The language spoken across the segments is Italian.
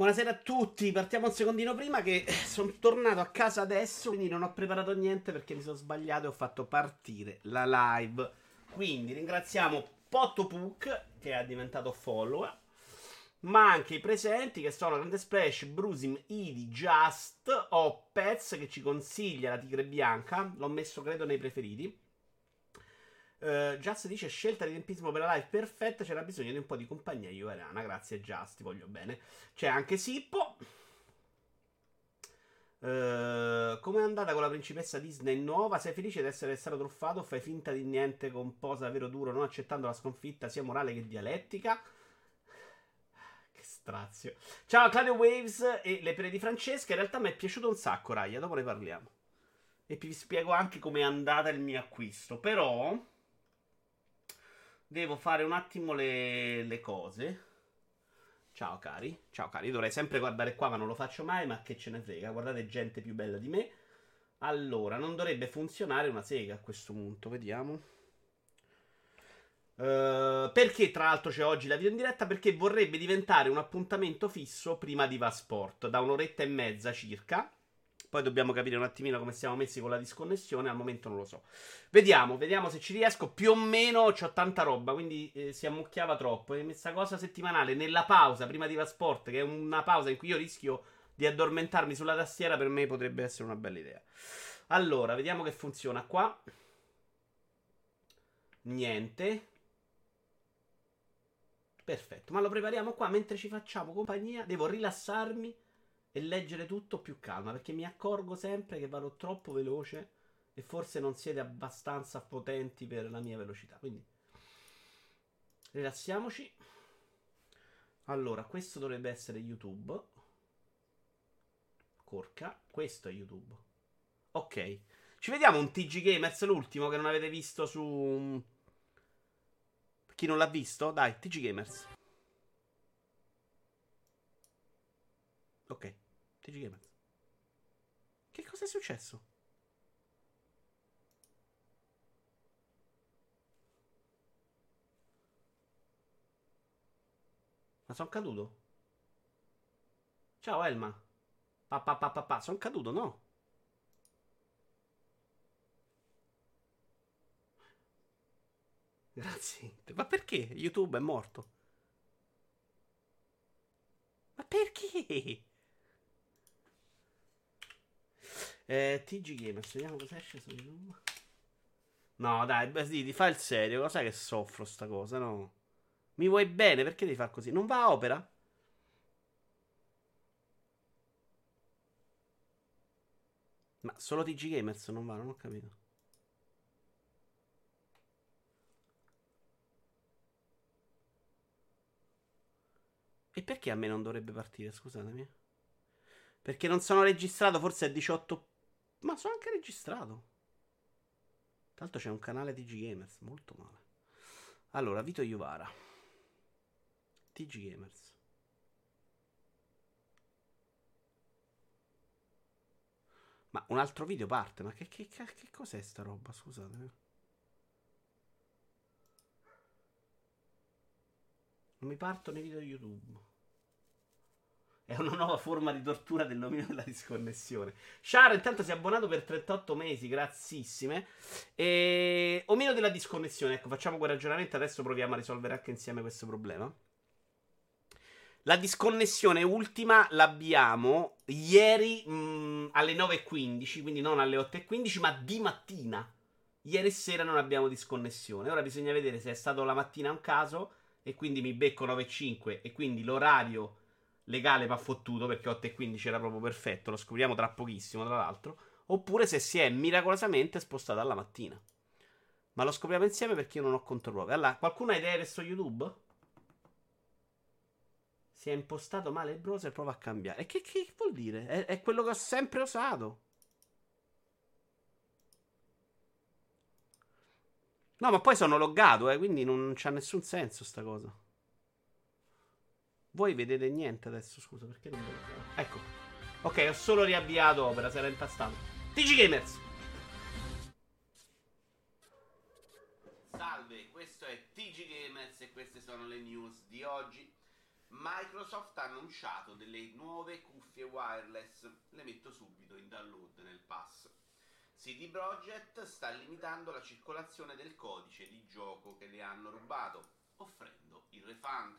Buonasera a tutti, partiamo un secondino prima che sono tornato a casa adesso, quindi non ho preparato niente perché mi sono sbagliato e ho fatto partire la live. Quindi ringraziamo Pottopuk che è diventato follower, ma anche i presenti che sono Grande Splash, Brusim, Idi, Just, Opez che ci consiglia la tigre bianca, l'ho messo credo nei preferiti. Uh, Just dice scelta di tempismo per la live perfetta. C'era bisogno di un po' di compagnia Juverana. Grazie, Just. Ti voglio bene. C'è anche Sippo. Uh, Come è andata con la principessa Disney nuova? Sei felice di essere stato truffato? Fai finta di niente con posa vero duro, non accettando la sconfitta sia morale che dialettica? Che strazio. Ciao Claudio Waves e le pere di Francesca. In realtà mi è piaciuto un sacco, Raya. Dopo ne parliamo. E vi spiego anche come è andata il mio acquisto. Però. Devo fare un attimo le, le cose. Ciao cari, ciao cari, dovrei sempre guardare qua ma non lo faccio mai, ma che ce ne frega, guardate gente più bella di me. Allora, non dovrebbe funzionare una sega a questo punto, vediamo. Uh, perché tra l'altro c'è oggi la video in diretta? Perché vorrebbe diventare un appuntamento fisso prima di Vasport, da un'oretta e mezza circa. Poi dobbiamo capire un attimino come siamo messi con la disconnessione. Al momento non lo so. Vediamo, vediamo se ci riesco. Più o meno ho tanta roba, quindi eh, si ammucchiava troppo. E questa cosa settimanale nella pausa prima di Vasport, che è una pausa in cui io rischio di addormentarmi sulla tastiera, per me potrebbe essere una bella idea. Allora, vediamo che funziona qua. Niente. Perfetto, ma lo prepariamo qua mentre ci facciamo compagnia. Devo rilassarmi e leggere tutto più calma perché mi accorgo sempre che vado troppo veloce e forse non siete abbastanza potenti per la mia velocità. Quindi rilassiamoci. Allora, questo dovrebbe essere YouTube. Corca, questo è YouTube. Ok. Ci vediamo un TG Gamers, l'ultimo che non avete visto su... Chi non l'ha visto? Dai, TG Gamers. Ok. TG Gamers. Che cosa è successo? Ma sono caduto? Ciao Elma. Pa pa pa pa pa. Sono caduto, no? Grazie. Ma perché? YouTube è morto. Ma perché? Eh, TG Gamers, vediamo cosa esce su YouTube. No, dai, Basiti, fa il serio. Cosa che soffro sta cosa, no? Mi vuoi bene? Perché devi fare così? Non va a opera? Ma solo TG Gamers non va, non ho capito. E perché a me non dovrebbe partire? Scusatemi. Perché non sono registrato, forse è 18 ma sono anche registrato. Tra l'altro c'è un canale TG Gamers, molto male. Allora, Vito Iuvara. TG Gamers. Ma un altro video parte, ma che, che, che, cos'è sta roba? Scusate. Non mi partono i video YouTube. È una nuova forma di tortura del nomino della disconnessione. Shara intanto si è abbonato per 38 mesi, grazzissime. E... Omino della disconnessione, ecco, facciamo quel ragionamento, adesso proviamo a risolvere anche insieme questo problema. La disconnessione ultima l'abbiamo ieri mh, mm, alle 9.15, quindi non alle 8.15, ma di mattina. Ieri sera non abbiamo disconnessione. Ora bisogna vedere se è stato la mattina un caso e quindi mi becco 9.5 e quindi l'orario legale ma fottuto perché 8 e 15 era proprio perfetto, lo scopriamo tra pochissimo tra l'altro, oppure se si è miracolosamente spostato alla mattina. Ma lo scopriamo insieme perché io non ho controprove. Allora, qualcuno ha idee verso YouTube? Si è impostato male il browser, prova a cambiare. E che, che vuol dire? È, è quello che ho sempre usato. No, ma poi sono loggato, eh, quindi non c'ha nessun senso sta cosa. Voi vedete niente adesso, scusa, perché non vedo? Ecco. Ok, ho solo riavviato opera, si era impastato. TG Gamers. Salve, questo è TG Gamers e queste sono le news di oggi. Microsoft ha annunciato delle nuove cuffie wireless. Le metto subito in download nel pass. CD Projekt sta limitando la circolazione del codice di gioco che le hanno rubato, offrendo il refund.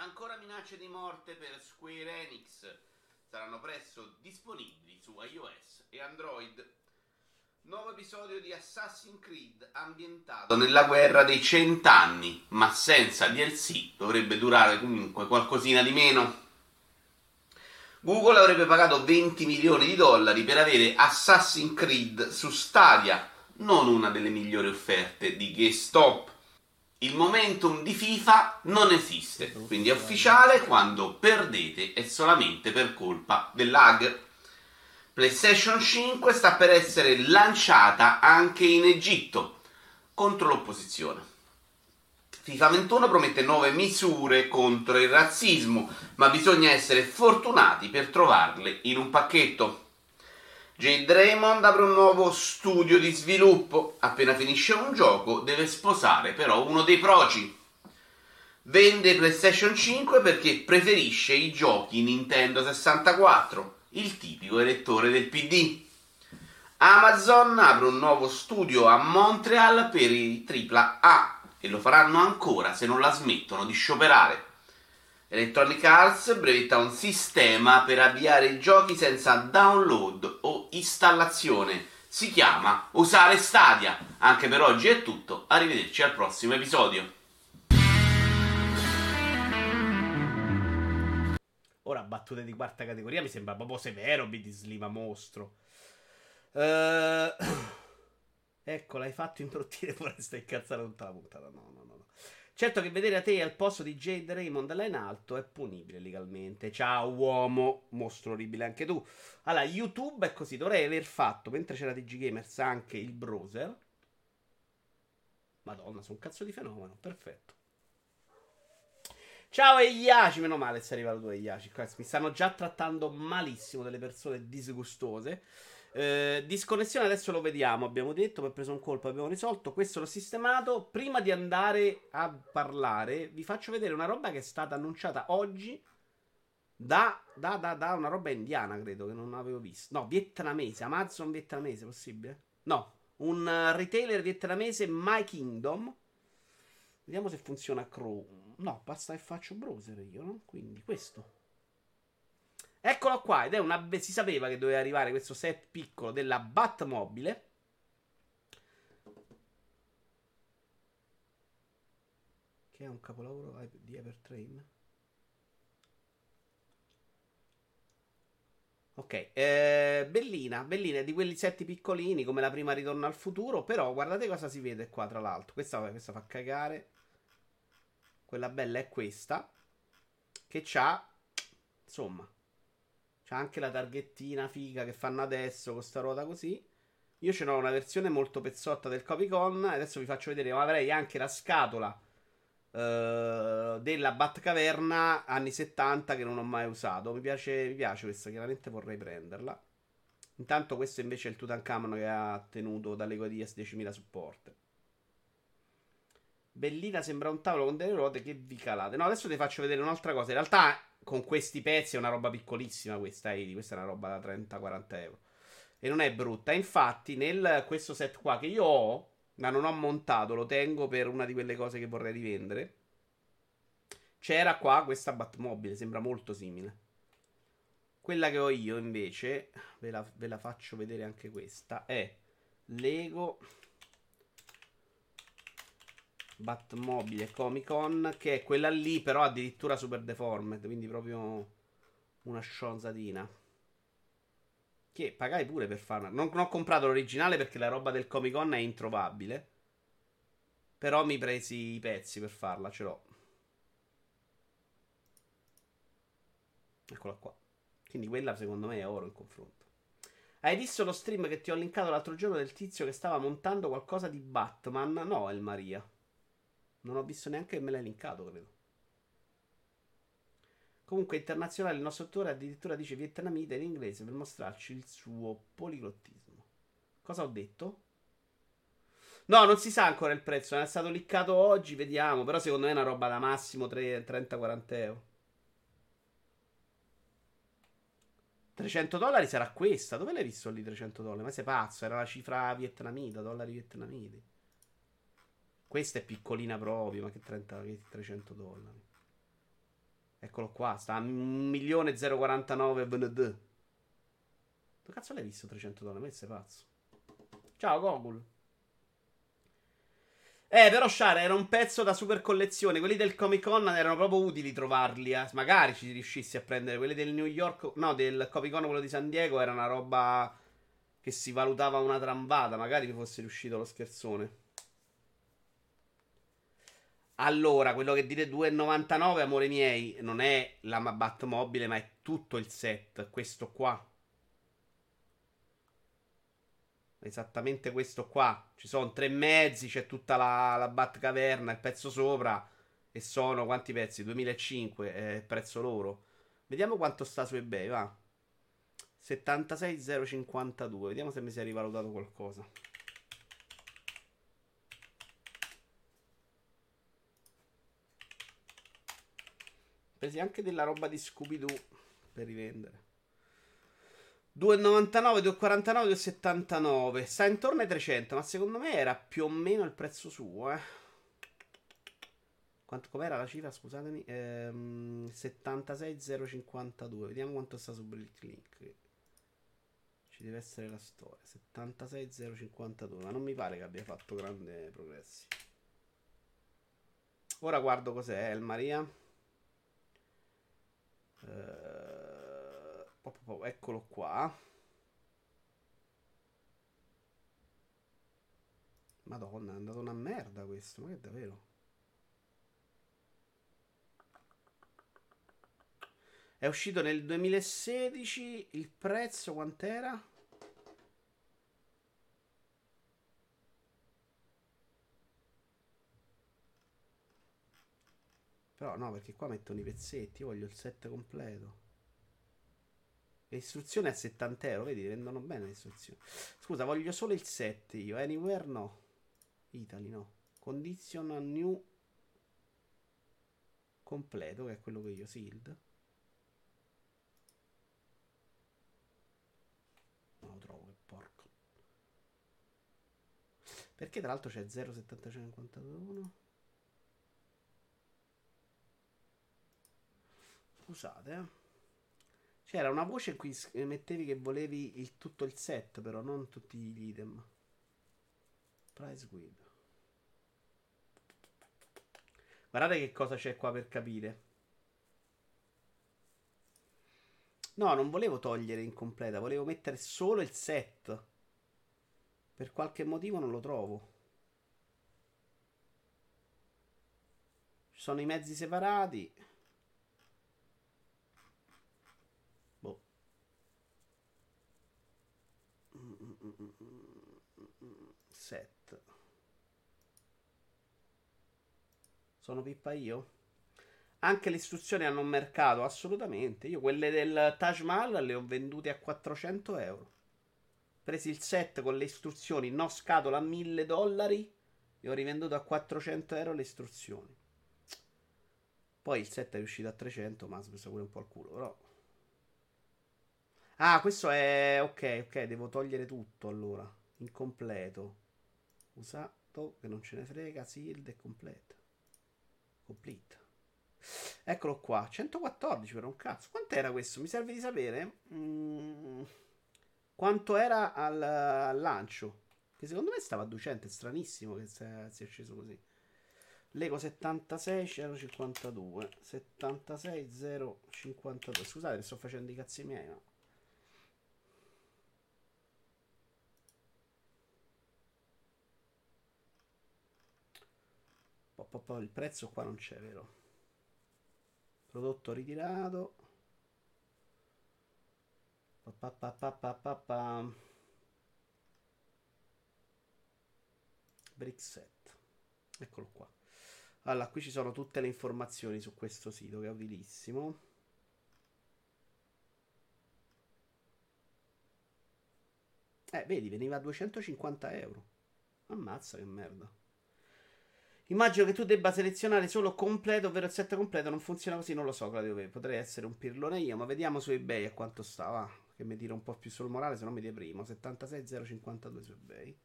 Ancora minacce di morte per Square Enix. Saranno presto disponibili su iOS e Android. Nuovo episodio di Assassin's Creed ambientato nella guerra dei cent'anni, ma senza DLC dovrebbe durare comunque qualcosina di meno. Google avrebbe pagato 20 milioni di dollari per avere Assassin's Creed su Stadia, non una delle migliori offerte di GameStop. Il momentum di FIFA non esiste, quindi è ufficiale quando perdete è solamente per colpa del lag. PlayStation 5 sta per essere lanciata anche in Egitto contro l'opposizione. FIFA 21 promette nuove misure contro il razzismo, ma bisogna essere fortunati per trovarle in un pacchetto. Jade Raymond apre un nuovo studio di sviluppo. Appena finisce un gioco, deve sposare però uno dei proci. Vende PlayStation 5 perché preferisce i giochi Nintendo 64 il tipico elettore del PD. Amazon apre un nuovo studio a Montreal per i AAA e lo faranno ancora se non la smettono di scioperare. Electronic Arts brevetta un sistema per avviare i giochi senza download o installazione. Si chiama Usare Stadia. Anche per oggi è tutto, arrivederci al prossimo episodio. Ora battute di quarta categoria mi sembra proprio severo BD Sliva mostro. Uh, ecco, l'hai fatto introttire pure stai incazzando tutta la puntata. No, no, no. Certo che vedere a te al posto di Jade Raymond là in alto è punibile legalmente. Ciao uomo, mostro orribile anche tu. Allora, YouTube è così, dovrei aver fatto, mentre c'era TG Gamers, anche il browser. Madonna, sono un cazzo di fenomeno, perfetto. Ciao Eiaci, meno male sei arrivato tu Eiaci. Mi stanno già trattando malissimo delle persone disgustose. Eh, disconnessione adesso lo vediamo, abbiamo detto, per preso un colpo, abbiamo risolto, questo l'ho sistemato. Prima di andare a parlare, vi faccio vedere una roba che è stata annunciata oggi da, da, da, da una roba indiana, credo, che non avevo visto. No, vietnamese, Amazon vietnamese, possibile? No, un retailer vietnamese, My Kingdom. Vediamo se funziona Chrome. No, basta che faccio browser io, no? Quindi questo. Eccolo qua, ed è una... Si sapeva che doveva arrivare questo set piccolo della Batmobile. Che è un capolavoro di Evertrain. Ok, eh, bellina, bellina, di quelli set piccolini come la prima Ritorno al futuro, però guardate cosa si vede qua tra l'altro. Questa, questa fa cagare. Quella bella è questa. Che c'ha. Insomma. C'ha anche la targhettina figa che fanno adesso con sta ruota così. Io ce n'ho una versione molto pezzotta del Copycon. Adesso vi faccio vedere. Ma avrei anche la scatola uh, della Batcaverna anni 70 che non ho mai usato. Mi piace, mi piace questa. Chiaramente vorrei prenderla. Intanto questo invece è il Tutankhamon che ha tenuto dalle Godias 10.000 support. Bellina sembra un tavolo con delle ruote che vi calate. No, adesso ti faccio vedere un'altra cosa. In realtà, con questi pezzi è una roba piccolissima questa, Edi. Questa è una roba da 30-40 euro. E non è brutta. Infatti, nel questo set qua che io ho, ma non ho montato, lo tengo per una di quelle cose che vorrei rivendere. C'era qua questa Batmobile, sembra molto simile. Quella che ho io, invece, ve la, ve la faccio vedere anche questa, è Lego Batmobile Comic Con, che è quella lì, però addirittura super deformed, quindi proprio una scionzatina. Che pagai pure per farla. Non, non ho comprato l'originale perché la roba del Comic Con è introvabile. Però mi presi i pezzi per farla, ce l'ho. Eccola qua. Quindi quella secondo me è oro in confronto. Hai visto lo stream che ti ho linkato l'altro giorno del tizio che stava montando qualcosa di Batman? No, è il Maria. Non ho visto neanche che me l'hai linkato, credo. Comunque, internazionale, il nostro attore addirittura dice vietnamita in inglese per mostrarci il suo poliglottismo. Cosa ho detto? No, non si sa ancora il prezzo. È stato liccato oggi, vediamo. Però secondo me è una roba da massimo 30-40 euro. 300 dollari sarà questa. Dove l'hai visto lì 300 dollari? Ma sei pazzo, era la cifra vietnamita, dollari vietnamiti. Questa è piccolina proprio, ma che, 30, che 300 dollari. Eccolo qua, sta a 1.049 BND. Dove cazzo l'hai visto 300 dollari? Ma sei pazzo. Ciao Gogol. Eh, però Shara era un pezzo da super collezione. Quelli del Comic Con erano proprio utili trovarli. Eh. Magari ci riuscissi a prendere. Quelli del New York, no, del Comic Con, quello di San Diego, era una roba che si valutava una trambata. Magari mi fosse riuscito lo scherzone. Allora, quello che dite 2,99, amore miei, non è la Batmobile, ma è tutto il set. Questo qua. Esattamente questo qua. Ci sono tre mezzi, c'è tutta la, la Batcaverna, il pezzo sopra. E sono quanti pezzi? 2005 è il prezzo loro. Vediamo quanto sta su eBay, va. 76,052. Vediamo se mi si è rivalutato qualcosa. Presi anche della roba di Scooby-Doo per rivendere. 2,99, 2,49, 2,79. Sta intorno ai 300, ma secondo me era più o meno il prezzo suo, eh. Quanto, com'era la cifra? Scusatemi. Ehm, 76,052. Vediamo quanto sta su Bricklink. Ci deve essere la storia. 76,052. Ma non mi pare che abbia fatto grandi progressi. Ora guardo cos'è il Maria. Uh, eccolo qua. Madonna, è andato una merda questo, ma che davvero? È uscito nel 2016, il prezzo quant'era? Però no, perché qua mettono i pezzetti. Io voglio il set completo. Le istruzioni a 70 euro, vedi, vendono bene le istruzioni. Scusa, voglio solo il set io. Anywhere no. Italy no. Condition new completo, che è quello che io sealed. Non lo trovo, che porco. Perché tra l'altro c'è 0,7551? Scusate, eh. C'era una voce in cui mettevi che volevi il, tutto il set, però non tutti gli item. Price guide. Guardate che cosa c'è qua per capire. No, non volevo togliere incompleta, volevo mettere solo il set. Per qualche motivo non lo trovo. Ci sono i mezzi separati. Set. Sono pippa io? Anche le istruzioni hanno un mercato, assolutamente. Io quelle del Taj Mahal le ho vendute a 400 euro. Presi il set con le istruzioni, no scatola a 1000 dollari e ho rivenduto a 400 euro le istruzioni. Poi il set è uscito a 300, ma ha pure un po' al culo, però Ah, questo è... Ok, ok, devo togliere tutto allora. Incompleto. Usato, che non ce ne frega. Sealed e completo. Complete. Eccolo qua. 114 per un cazzo. Quant'era questo? Mi serve di sapere. Mm, quanto era al, al, lancio. Che secondo me stava a 200. È stranissimo che sia, sia sceso così. Lego 76 052 76 052 Scusate, sto facendo i cazzi miei, ma po, il prezzo qua non c'è, vero? Prodotto ritirato. Pa, pa, pa, Brick set. Eccolo qua. Allora, qui ci sono tutte le informazioni su questo sito che è utilissimo. Eh, vedi, veniva a 250 euro. Ammazza che merda. Immagino che tu debba selezionare solo completo, ovvero il set completo. Non funziona così, non lo so, Claudio. Potrei essere un pirlone io, ma vediamo su eBay a quanto stava. Che mi tira un po' più sul morale, se no mi deprimo. 76,052 su eBay.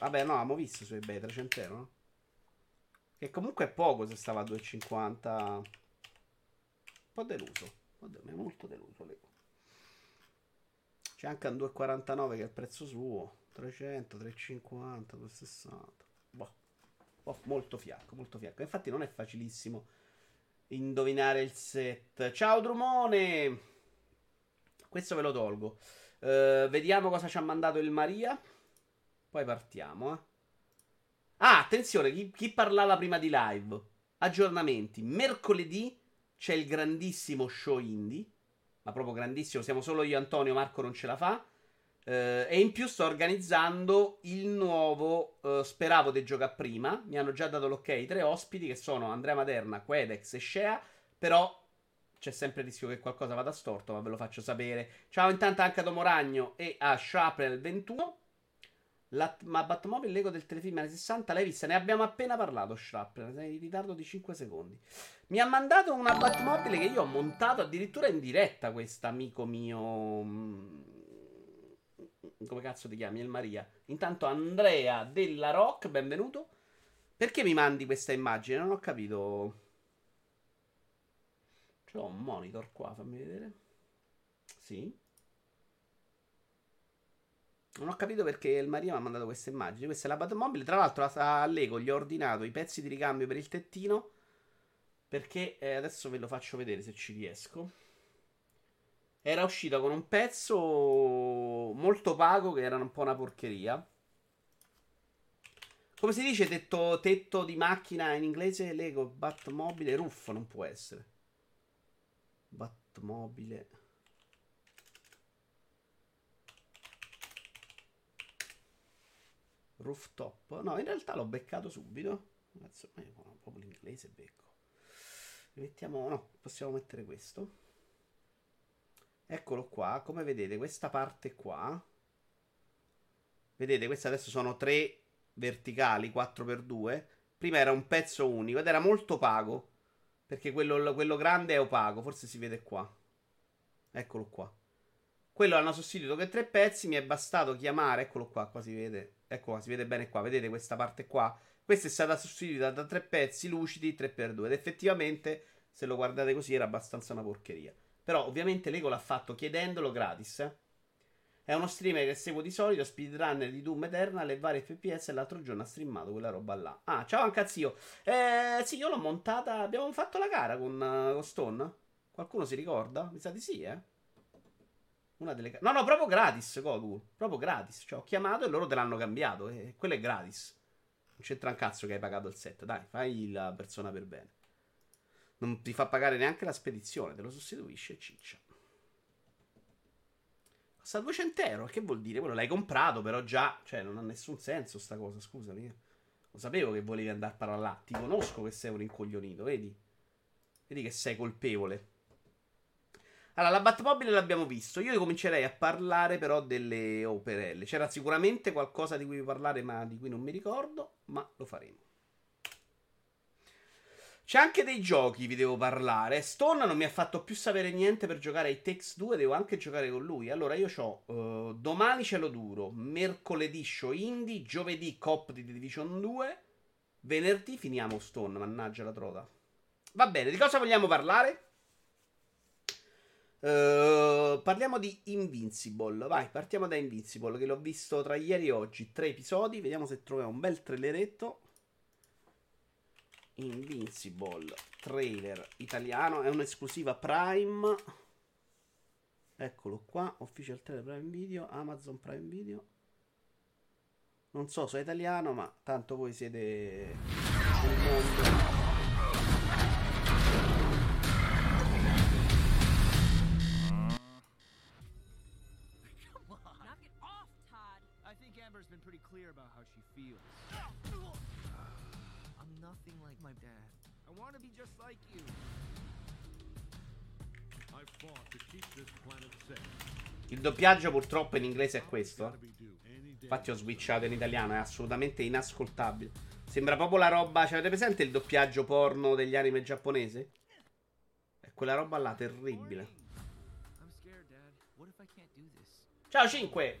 Vabbè, no, abbiamo visto su eBay 300 euro, no? Che comunque è poco se stava a 2,50. Un po' deluso. Mi è molto deluso Lego. C'è anche un 2,49 che è il prezzo suo. 300, 350, 260. Boh. Molto fiacco, molto fiacco. Infatti non è facilissimo indovinare il set. Ciao Drumone! Questo ve lo tolgo. Uh, vediamo cosa ci ha mandato il Maria. Poi partiamo. Eh. Ah, attenzione, chi, chi parlava prima di live? Aggiornamenti. Mercoledì c'è il grandissimo show indie. Ma proprio grandissimo. Siamo solo io Antonio. Marco non ce la fa. Uh, e in più sto organizzando il nuovo. Uh, speravo di giocare prima. Mi hanno già dato l'ok tre ospiti che sono Andrea Maderna, Quedex e Shea. Però c'è sempre il rischio che qualcosa vada storto, ma ve lo faccio sapere. Ciao intanto anche a Domoragno e a Shrapnel 21. La, ma Batmobile Lego del telefilm anni 60 l'hai vista? Ne abbiamo appena parlato, Shrapnel. Sei in ritardo di 5 secondi. Mi ha mandato una Batmobile che io ho montato addirittura in diretta. Questo amico mio mm, come cazzo ti chiami? El Maria. Intanto Andrea della Rock, benvenuto. Perché mi mandi questa immagine? Non ho capito. C'ho un monitor qua, fammi vedere. Sì. Non ho capito perché il Maria mi ha mandato questa immagine. Questa è la Batmobile. Tra l'altro a Lego gli ho ordinato i pezzi di ricambio per il tettino. Perché eh, adesso ve lo faccio vedere se ci riesco era uscita con un pezzo molto pago che era un po' una porcheria. Come si dice tetto, tetto di macchina in inglese? Lego Batmobile Roof non può essere. Batmobile. Rooftop. No, in realtà l'ho beccato subito. Ma proprio l'inglese becco. Mettiamo, no, possiamo mettere questo. Eccolo qua, come vedete questa parte qua. Vedete, queste adesso sono tre verticali, 4x2. Prima era un pezzo unico ed era molto opaco. Perché quello, quello grande è opaco, forse si vede qua. Eccolo qua. Quello hanno sostituito che tre pezzi, mi è bastato chiamare, eccolo qua, qua si vede. Ecco qua, si vede bene qua, vedete questa parte qua? Questa è stata sostituita da tre pezzi lucidi 3x2 ed effettivamente, se lo guardate così, era abbastanza una porcheria. Però ovviamente Lego l'ha fatto chiedendolo gratis. Eh? È uno streamer che seguo di solito, speedrunner di Doom Eternal e vari FPS. E l'altro giorno ha streamato quella roba là. Ah, ciao anche a zio. Eh, sì, io l'ho montata. Abbiamo fatto la gara con, uh, con Stone. Qualcuno si ricorda? Mi sa di sì, eh. Una delle No, no, proprio gratis, Goku. Proprio gratis. Cioè, ho chiamato e loro te l'hanno cambiato. E quello è gratis. Non c'entra un cazzo che hai pagato il set. Dai, fai la persona per bene. Non ti fa pagare neanche la spedizione, te lo sostituisce ciccia. Costa 200 euro, che vuol dire? Quello l'hai comprato, però già, cioè, non ha nessun senso sta cosa, scusami. Lo sapevo che volevi andare a parlare là, ti conosco che sei un rincoglionito, vedi? Vedi che sei colpevole. Allora, la Batmobile l'abbiamo visto. Io comincerei a parlare però delle operelle. C'era sicuramente qualcosa di cui parlare, ma di cui non mi ricordo, ma lo faremo. C'è anche dei giochi, vi devo parlare. Stone non mi ha fatto più sapere niente per giocare ai Tex 2, devo anche giocare con lui. Allora io ho uh, domani cielo duro, mercoledì show indie, giovedì cop di Division 2, venerdì finiamo Stone, mannaggia la trota. Va bene, di cosa vogliamo parlare? Uh, parliamo di Invincible. Vai, partiamo da Invincible, che l'ho visto tra ieri e oggi. Tre episodi, vediamo se troviamo un bel traileretto. Invincible trailer italiano. È un'esclusiva Prime. Eccolo qua. Official trailer Prime Video. Amazon Prime Video. Non so se è italiano, ma tanto voi siete nel mondo. Amber's been pretty clear about how she feels nothing like my dad. I want to be just like you. I fought to keep this planet safe. Il doppiaggio purtroppo in inglese è questo. Infatti ho switchato in italiano, è assolutamente inascoltabile. Sembra proprio la roba. Cioè, avete presente il doppiaggio porno degli anime giapponesi? È quella roba là, terribile. Ciao 5!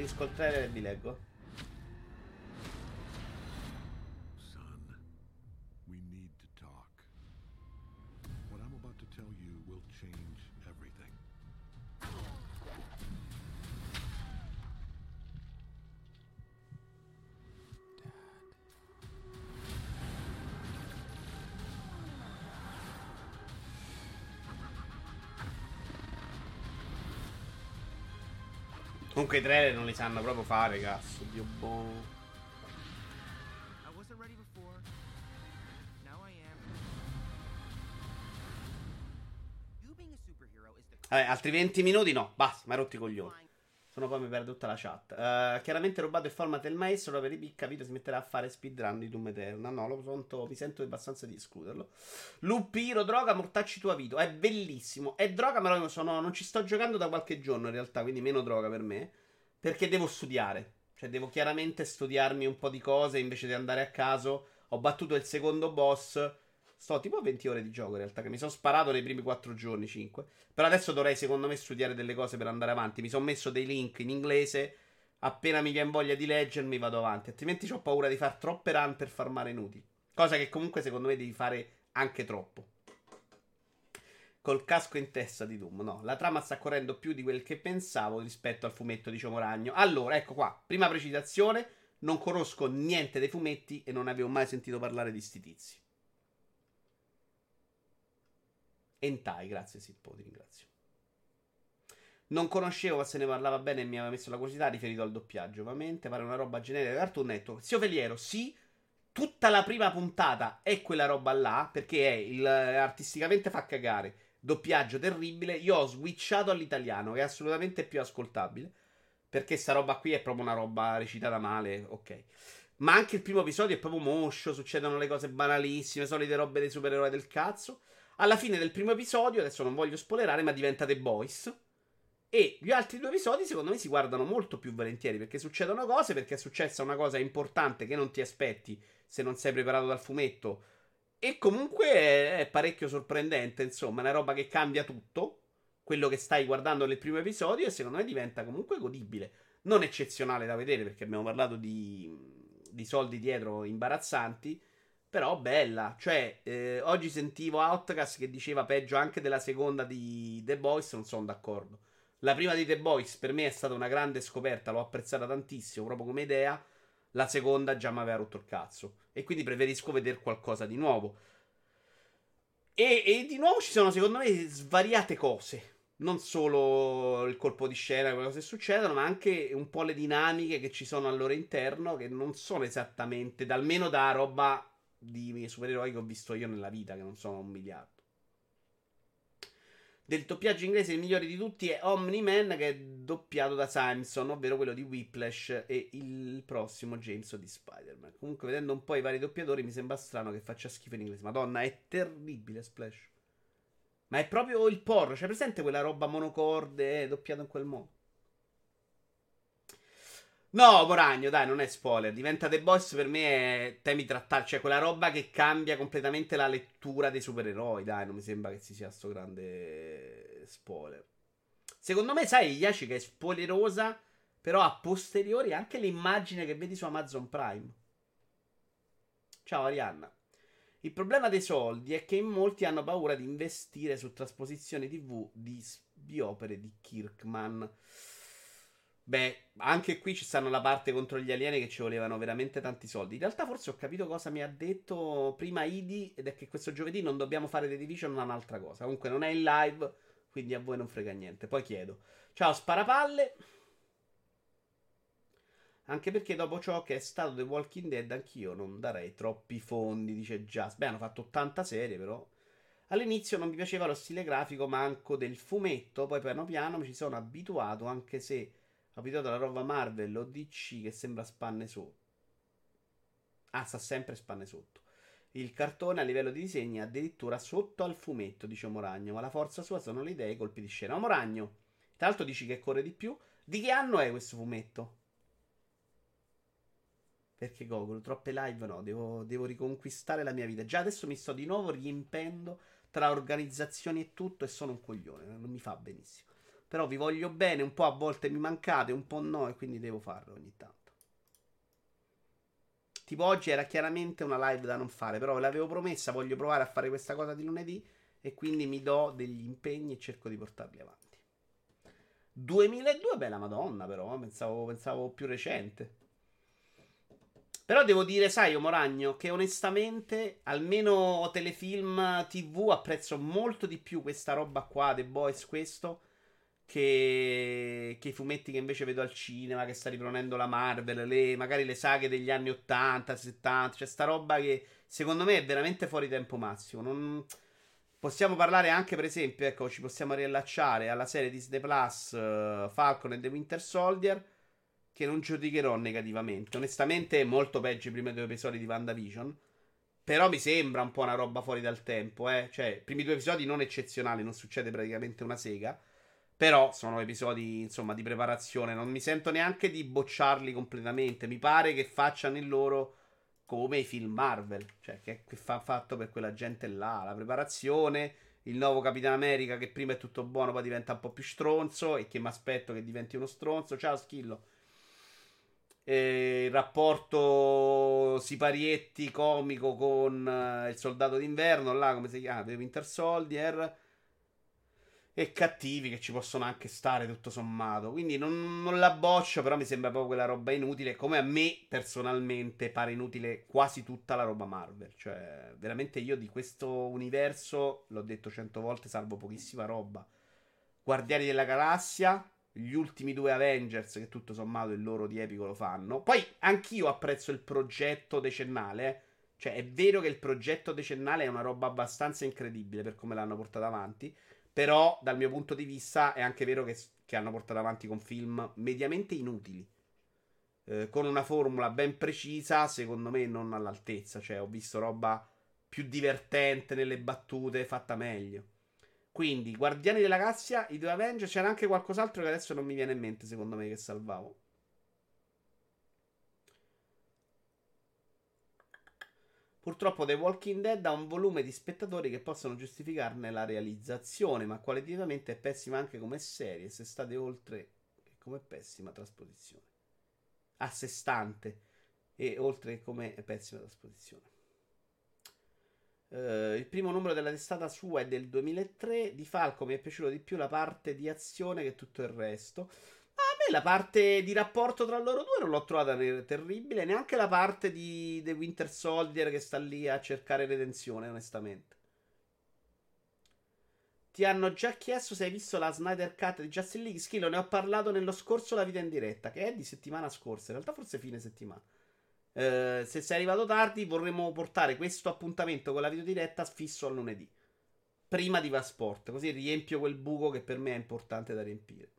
il trailer e vi leggo. I trailer non li sanno proprio fare, cazzo. Dio buono. Vabbè, altri 20 minuti no, basta, ma rotti i coglioni. Sono poi mi perdo tutta la chat. Uh, chiaramente rubato il format del maestro, per i capito, si metterà a fare speedrun di Doom Eternal. No, lo sento, mi sento abbastanza di escluderlo. Lupiro, droga, mortacci tua vita. È bellissimo. È droga, ma sono, non ci sto giocando da qualche giorno in realtà, quindi meno droga per me. Perché devo studiare. Cioè, devo chiaramente studiarmi un po' di cose invece di andare a caso. Ho battuto il secondo boss. Sto tipo a 20 ore di gioco in realtà, che mi sono sparato nei primi 4 giorni, 5. Però adesso dovrei secondo me studiare delle cose per andare avanti. Mi sono messo dei link in inglese. Appena mi viene voglia di leggermi vado avanti. Altrimenti ho paura di fare troppe run per farmare inutili. Cosa che comunque secondo me devi fare anche troppo. Col casco in testa di Doom. No, la trama sta correndo più di quel che pensavo rispetto al fumetto di Ciomoragno. Allora, ecco qua. Prima precisazione. Non conosco niente dei fumetti e non avevo mai sentito parlare di sti tizi. Entai, grazie Sippo, ti ringrazio. Non conoscevo, ma se ne parlava bene e mi aveva messo la curiosità riferito al doppiaggio, ovviamente. Pare una roba generica Cartoon Network. Zio Feliero, sì, tutta la prima puntata è quella roba là, perché è il, artisticamente fa cagare. Doppiaggio terribile. Io ho switchato all'italiano, che è assolutamente più ascoltabile. Perché sta roba qui è proprio una roba recitata male, ok. Ma anche il primo episodio è proprio moscio, succedono le cose banalissime, solite robe dei supereroi del cazzo. Alla fine del primo episodio, adesso non voglio spoilerare, ma diventa The Boys. E gli altri due episodi, secondo me, si guardano molto più volentieri perché succedono cose, perché è successa una cosa importante che non ti aspetti se non sei preparato dal fumetto. E comunque è parecchio sorprendente, insomma, è una roba che cambia tutto. Quello che stai guardando nel primo episodio, e secondo me diventa comunque godibile. Non eccezionale da vedere, perché abbiamo parlato di, di soldi dietro imbarazzanti però bella. Cioè, eh, oggi sentivo Outcast che diceva peggio anche della seconda di The Boys. Non sono d'accordo. La prima di The Boys per me è stata una grande scoperta. L'ho apprezzata tantissimo proprio come idea. La seconda già mi aveva rotto il cazzo. E quindi preferisco vedere qualcosa di nuovo. E, e di nuovo ci sono, secondo me, svariate cose non solo il colpo di scena, quelle cose che succedono, ma anche un po' le dinamiche che ci sono al loro interno, che non sono esattamente, almeno da roba di supereroi che ho visto io nella vita, che non sono un miliardo. Del doppiaggio inglese il migliore di tutti è Omni-Man, che è doppiato da Simpson, ovvero quello di Whiplash e il prossimo James di Spider-Man. Comunque, vedendo un po' i vari doppiatori, mi sembra strano che faccia schifo in inglese. Madonna, è terribile Splash. Ma è proprio il porro. Cioè, presente quella roba monocorde doppiata in quel modo? No, Moragno, dai, non è spoiler. Diventa The Boss per me è temi trattati. Cioè, quella roba che cambia completamente la lettura dei supereroi. Dai, non mi sembra che ci sia sto grande spoiler. Secondo me, sai, Yashi che è spoilerosa, però a posteriori anche l'immagine che vedi su Amazon Prime. Ciao Arianna. Il problema dei soldi è che in molti hanno paura di investire su trasposizioni TV di, di opere di Kirkman. Beh, anche qui ci stanno la parte contro gli alieni che ci volevano veramente tanti soldi. In realtà, forse ho capito cosa mi ha detto prima Idi. Ed è che questo giovedì non dobbiamo fare The Division, ma un'altra cosa. Comunque, non è in live. Quindi a voi non frega niente. Poi chiedo. Ciao, sparapalle. Anche perché dopo ciò che è stato The Walking Dead, anch'io non darei troppi fondi, dice Just. Beh, hanno fatto 80 serie, però. All'inizio non mi piaceva lo stile grafico manco del fumetto, poi piano piano mi ci sono abituato, anche se abituato alla roba Marvel o DC che sembra spanne sotto. Ah, sta sempre spanne sotto. Il cartone a livello di disegni è addirittura sotto al fumetto, dice Moragno, ma la forza sua sono le idee e i colpi di scena. Ma Moragno, tra l'altro dici che corre di più. Di che anno è questo fumetto? Perché Gogol, troppe live no, devo, devo, riconquistare la mia vita. Già adesso mi sto di nuovo riempendo tra organizzazioni e tutto e sono un coglione, non mi fa benissimo. Però vi voglio bene, un po' a volte mi mancate, un po' no e quindi devo farlo ogni tanto. Tipo oggi era chiaramente una live da non fare, però ve l'avevo promessa, voglio provare a fare questa cosa di lunedì e quindi mi do degli impegni e cerco di portarli avanti. 2002, beh, la Madonna, però, pensavo, pensavo più recente. Però devo dire, sai, io Moragno, che onestamente, almeno telefilm TV, apprezzo molto di più questa roba qua, The Boys, questo, che, che i fumetti che invece vedo al cinema, che sta riproponendo la Marvel, le, magari le saghe degli anni 80, 70, cioè sta roba che secondo me è veramente fuori tempo massimo. Non... Possiamo parlare anche, per esempio, ecco, ci possiamo riallacciare alla serie Disney Plus uh, Falcon e The Winter Soldier che non giudicherò negativamente. Onestamente è molto peggio i primi due episodi di WandaVision. Però mi sembra un po' una roba fuori dal tempo, eh. Cioè, i primi due episodi non eccezionali, non succede praticamente una sega. Però sono episodi, insomma, di preparazione. Non mi sento neanche di bocciarli completamente. Mi pare che facciano il loro come i film Marvel. Cioè, che, che fa fatto per quella gente là. La preparazione, il nuovo Capitano America che prima è tutto buono, poi diventa un po' più stronzo. E che mi aspetto che diventi uno stronzo. Ciao, Schillo eh, il rapporto Siparietti comico con eh, il soldato d'inverno, là come si chiama, Winter Soldier. E cattivi che ci possono anche stare tutto sommato. Quindi non, non la boccio, però mi sembra proprio quella roba inutile. Come a me personalmente pare inutile quasi tutta la roba Marvel. Cioè, veramente io di questo universo, l'ho detto cento volte, salvo pochissima roba. Guardiani della Galassia, gli ultimi due Avengers, che tutto sommato il loro di epico lo fanno. Poi anch'io apprezzo il progetto decennale. Cioè, è vero che il progetto decennale è una roba abbastanza incredibile per come l'hanno portato avanti. Però, dal mio punto di vista, è anche vero che, che hanno portato avanti con film mediamente inutili. Eh, con una formula ben precisa, secondo me non all'altezza. Cioè, ho visto roba più divertente nelle battute, fatta meglio. Quindi, Guardiani della Galassia, i due Avengers, c'era anche qualcos'altro che adesso non mi viene in mente, secondo me, che salvavo. Purtroppo The Walking Dead ha un volume di spettatori che possono giustificarne la realizzazione, ma qualitativamente è pessima anche come serie, se state oltre che come pessima trasposizione. A sé stante e oltre che come pessima trasposizione. Uh, il primo numero della testata sua è del 2003. Di Falco mi è piaciuto di più la parte di azione che tutto il resto. Me la parte di rapporto tra loro due non l'ho trovata terribile. Neanche la parte di The Winter Soldier che sta lì a cercare redenzione, onestamente. Ti hanno già chiesto se hai visto la Snyder Cut di Justin League. Schillo, ne ho parlato nello scorso La vita in diretta, che è di settimana scorsa. In realtà, forse fine settimana. Eh, se sei arrivato tardi, vorremmo portare questo appuntamento con la videodiretta fisso a lunedì. Prima di Vasport, così riempio quel buco che per me è importante da riempire.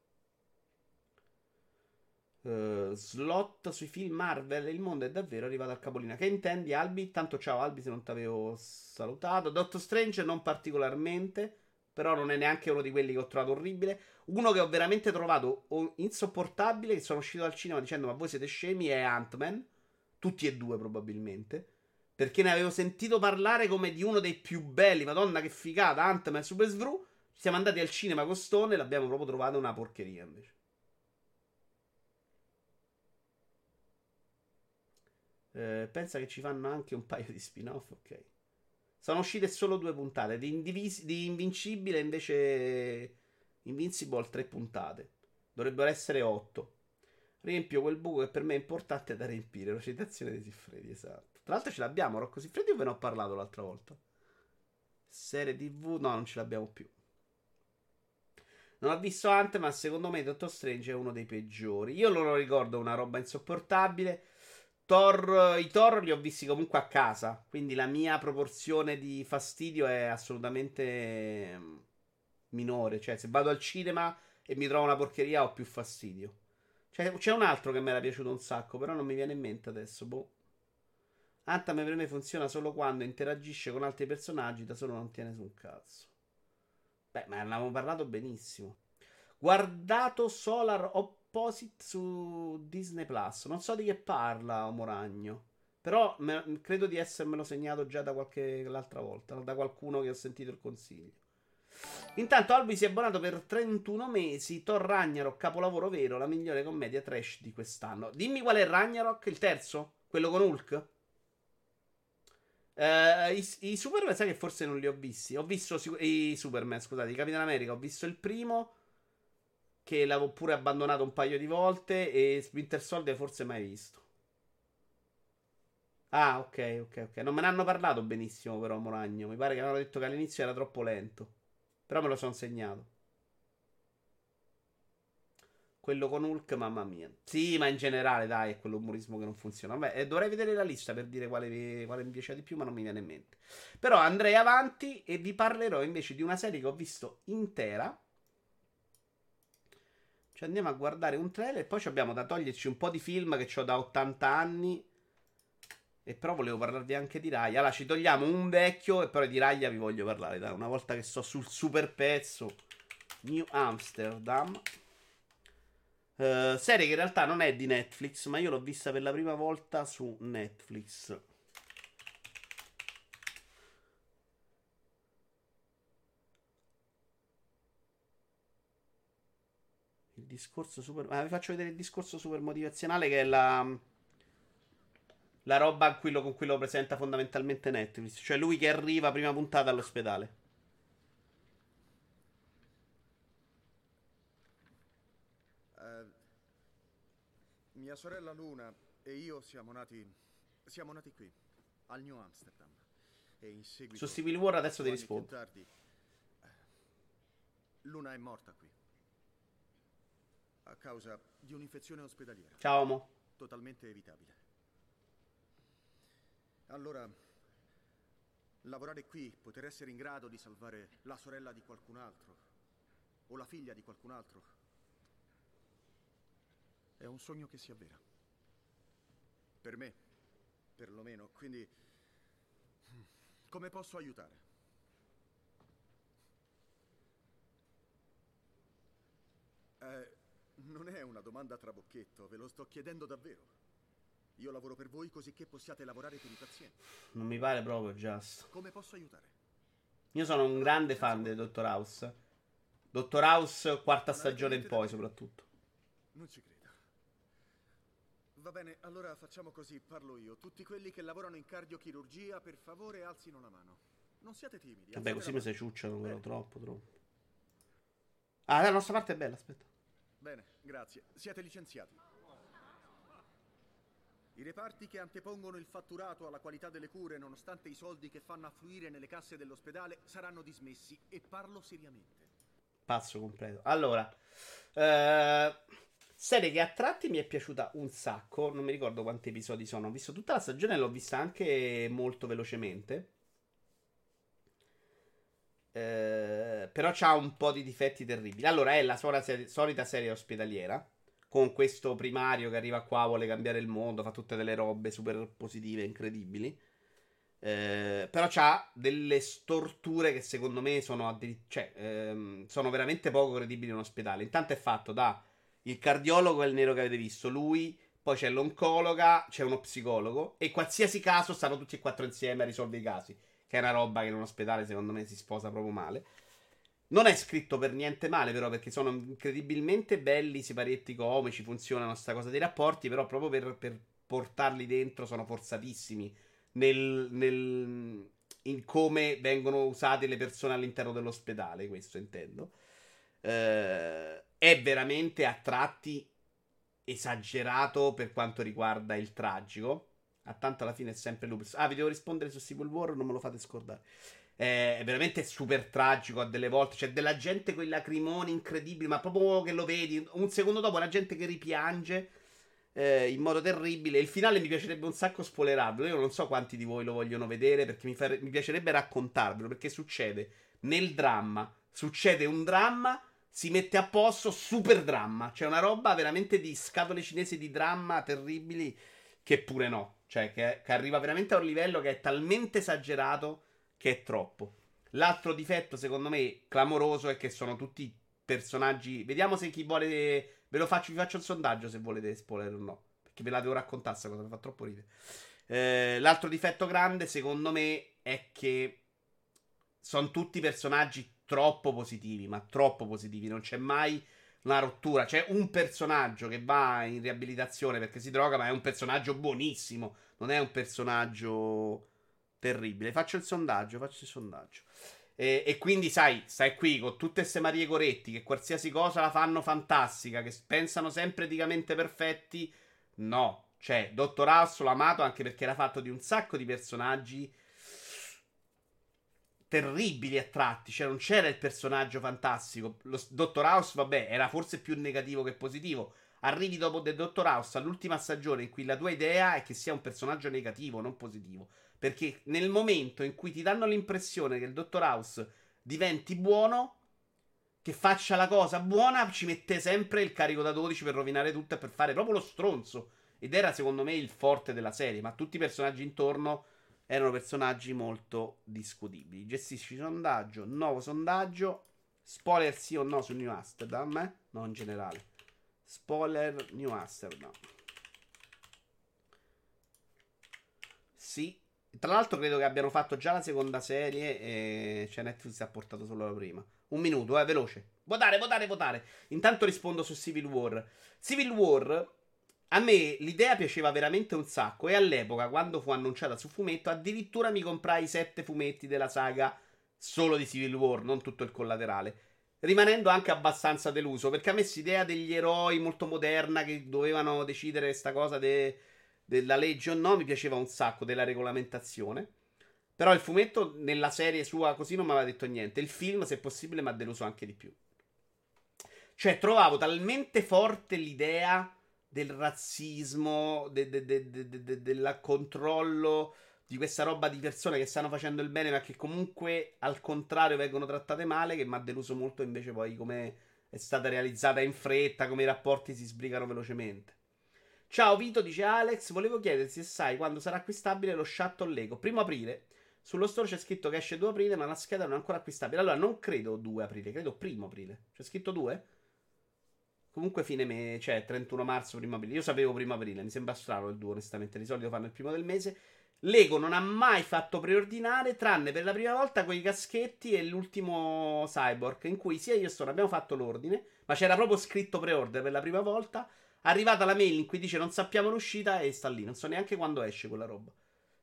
Uh, slot sui film Marvel. Il mondo è davvero arrivato al capolino. Che intendi, Albi? Tanto ciao, Albi, se non ti avevo salutato. Doctor Strange non particolarmente. Però non è neanche uno di quelli che ho trovato orribile. Uno che ho veramente trovato insopportabile. Che sono uscito dal cinema dicendo: Ma voi siete scemi? È Ant-Man tutti e due probabilmente. Perché ne avevo sentito parlare come di uno dei più belli. Madonna, che figata! Ant-Man Super Svru. Siamo andati al cinema con Stone e l'abbiamo proprio trovato una porcheria invece. Eh, pensa che ci fanno anche un paio di spin-off. Ok. Sono uscite solo due puntate. Di, Indivis- di Invincibile invece. Invincible tre puntate. Dovrebbero essere otto. Riempio quel buco che per me è importante da riempire. La citazione di Siffredi, esatto. Tra l'altro ce l'abbiamo, Rocco Siffredi, o ve ne ho parlato l'altra volta? Serie TV, no, non ce l'abbiamo più. Non ho visto Ant, ma secondo me Dottor Strange è uno dei peggiori. Io lo ricordo una roba insopportabile. Thor, I Thor li ho visti comunque a casa, quindi la mia proporzione di fastidio è assolutamente mm, minore. Cioè, se vado al cinema e mi trovo una porcheria ho più fastidio. Cioè, c'è un altro che mi era piaciuto un sacco, però non mi viene in mente adesso. Boh. Antame per me funziona solo quando interagisce con altri personaggi, da solo non tiene su un cazzo. Beh, ma ne avevamo parlato benissimo. Guardato Solar Opposite su Disney Plus. Non so di che parla Moragno. Però me, credo di essermelo segnato già da qualche l'altra volta, da qualcuno che ho sentito il consiglio. Intanto Albi si è abbonato per 31 mesi. Thor Ragnarok, capolavoro vero, la migliore commedia trash di quest'anno. Dimmi qual è Ragnarok, il terzo? Quello con Hulk? Uh, i, i, Superman, sai che forse non li ho visti. Ho visto i Superman, scusate, i Capitan America. Ho visto il primo, che l'avevo pure abbandonato un paio di volte. E Winter Soldier forse mai visto. Ah, ok, ok, ok. Non me ne hanno parlato benissimo, però, Moragno. Mi pare che avevano detto che all'inizio era troppo lento. Però me lo sono segnato. Quello con Hulk, mamma mia. Sì, ma in generale, dai, è quell'umorismo che non funziona. Vabbè, eh, dovrei vedere la lista per dire quale, quale mi piace di più, ma non mi viene in mente. Però andrei avanti e vi parlerò invece di una serie che ho visto intera. Ci andiamo a guardare un trailer e poi abbiamo da toglierci un po' di film che ho da 80 anni. E però volevo parlarvi anche di Raya. Allora ci togliamo un vecchio e poi di Raya vi voglio parlare. Dai, una volta che sto sul super pezzo. New Amsterdam. Uh, serie che in realtà non è di Netflix, ma io l'ho vista per la prima volta su Netflix. Il discorso super. Ah, vi faccio vedere il discorso super motivazionale che è la. La roba con cui lo presenta fondamentalmente Netflix. Cioè lui che arriva prima puntata all'ospedale. Mia sorella Luna e io siamo nati. Siamo nati qui, al New Amsterdam. E in seguito. Su Civil War adesso ti rispondo. Tardi, eh, Luna è morta qui. A causa di un'infezione ospedaliera. Ciao, Amo. Totalmente evitabile. Allora, lavorare qui, poter essere in grado di salvare la sorella di qualcun altro, o la figlia di qualcun altro, è un sogno che si avvera. Per me, perlomeno. Quindi, come posso aiutare? Eh, non è una domanda trabocchetto, ve lo sto chiedendo davvero. Io lavoro per voi così che possiate lavorare per i pazienti. Non mi pare proprio, Just. Come posso aiutare? Io sono un grande fan del Dottor House. Dottor House, quarta stagione in poi, soprattutto. Non ci credo. Va bene, allora facciamo così, parlo io. Tutti quelli che lavorano in cardiochirurgia, per favore alzino la mano. Non siate timidi. Vabbè, così mi sei ciucciano troppo, troppo. Ah, la nostra parte è bella, aspetta. Bene, grazie. Siete licenziati. I reparti che antepongono il fatturato alla qualità delle cure, nonostante i soldi che fanno affluire nelle casse dell'ospedale, saranno dismessi. E parlo seriamente. Passo completo. Allora, eh, Serie che a tratti mi è piaciuta un sacco. Non mi ricordo quanti episodi sono. Ho visto tutta la stagione e l'ho vista anche molto velocemente. Eh, però ha un po' di difetti terribili. Allora, è la serie, solita serie ospedaliera. Con questo primario che arriva qua, vuole cambiare il mondo, fa tutte delle robe super positive, incredibili. Eh, però ha delle storture che secondo me sono, addir- cioè, ehm, sono veramente poco credibili in un ospedale. Intanto è fatto da il cardiologo è il nero che avete visto, lui, poi c'è l'oncologa, c'è uno psicologo e qualsiasi caso stanno tutti e quattro insieme a risolvere i casi, che è una roba che in un ospedale secondo me si sposa proprio male. Non è scritto per niente male, però, perché sono incredibilmente belli i siparietti comici, funzionano questa cosa dei rapporti, però proprio per, per portarli dentro sono forzatissimi nel, nel, in come vengono usate le persone all'interno dell'ospedale, questo intendo. Eh, è veramente a tratti esagerato per quanto riguarda il tragico. A tanto alla fine è sempre Lupus. Ah, vi devo rispondere su Civil War, non me lo fate scordare. È veramente super tragico a delle volte. C'è della gente con i lacrimoni incredibili, ma proprio che lo vedi. Un secondo dopo la gente che ripiange eh, in modo terribile. Il finale mi piacerebbe un sacco spoilerarvelo. Io non so quanti di voi lo vogliono vedere perché mi, fare... mi piacerebbe raccontarvelo. Perché succede nel dramma. Succede un dramma si mette a posto super dramma. C'è una roba veramente di scatole cinesi di dramma terribili che pure no. Cioè, che, che, arriva veramente a un livello che è talmente esagerato che è troppo. L'altro difetto, secondo me, clamoroso è che sono tutti personaggi. Vediamo se chi vuole. Ve lo faccio, vi faccio il sondaggio se volete spoiler o no. Perché ve la devo raccontare questa cosa, mi fa troppo ridere. Eh, l'altro difetto grande, secondo me, è che sono tutti personaggi troppo positivi, ma troppo positivi. Non c'è mai una rottura. C'è un personaggio che va in riabilitazione perché si droga, ma è un personaggio buonissimo. Non è un personaggio terribile. Faccio il sondaggio, faccio il sondaggio. E, e, quindi, sai, stai qui con tutte queste Marie Coretti che qualsiasi cosa la fanno fantastica, che pensano sempre eticamente perfetti. No, cioè, Dottor House l'ho amato anche perché era fatto di un sacco di personaggi terribili a tratti. Cioè, non c'era il personaggio fantastico. Lo Dottor House, vabbè, era forse più negativo che positivo. Arrivi dopo The Dottor House all'ultima stagione in cui la tua idea è che sia un personaggio negativo, non positivo. Perché nel momento in cui ti danno l'impressione che il Dottor House diventi buono, che faccia la cosa buona, ci mette sempre il carico da 12 per rovinare tutto e per fare proprio lo stronzo. Ed era secondo me il forte della serie. Ma tutti i personaggi intorno erano personaggi molto discutibili. Gestisci sondaggio, nuovo sondaggio. Spoiler sì o no su New Amsterdam? Eh? No, in generale. Spoiler New Amsterdam. Sì. Tra l'altro credo che abbiano fatto già la seconda serie e cioè Netflix ha portato solo la prima. Un minuto, eh, veloce. Votare, votare, votare. Intanto rispondo su Civil War. Civil War a me l'idea piaceva veramente un sacco e all'epoca, quando fu annunciata su fumetto, addirittura mi comprai i sette fumetti della saga solo di Civil War, non tutto il collaterale. Rimanendo anche abbastanza deluso, perché a me questa idea degli eroi molto moderna che dovevano decidere questa cosa de, della legge o no, mi piaceva un sacco della regolamentazione. Però il fumetto nella serie sua così non mi aveva detto niente. Il film, se possibile, mi ha deluso anche di più. Cioè, trovavo talmente forte l'idea del razzismo, de, de, de, del controllo di questa roba di persone che stanno facendo il bene, ma che comunque al contrario vengono trattate male, che mi ha deluso molto invece poi come è stata realizzata in fretta, come i rapporti si sbrigano velocemente. Ciao Vito, dice Alex, volevo chiederti se sai quando sarà acquistabile lo Shuttle Lego. Primo aprile. Sullo store c'è scritto che esce 2 aprile, ma la scheda non è ancora acquistabile. Allora non credo 2 aprile, credo primo aprile. C'è scritto 2? Comunque fine mese, cioè 31 marzo, primo aprile. Io sapevo primo aprile, mi sembra strano il 2, onestamente. Di solito fanno il primo del mese. Lego non ha mai fatto preordinare, tranne per la prima volta quei caschetti e l'ultimo Cyborg, in cui sia io e Stone abbiamo fatto l'ordine, ma c'era proprio scritto preorder per la prima volta. Arrivata la mail in cui dice non sappiamo l'uscita e sta lì, non so neanche quando esce quella roba.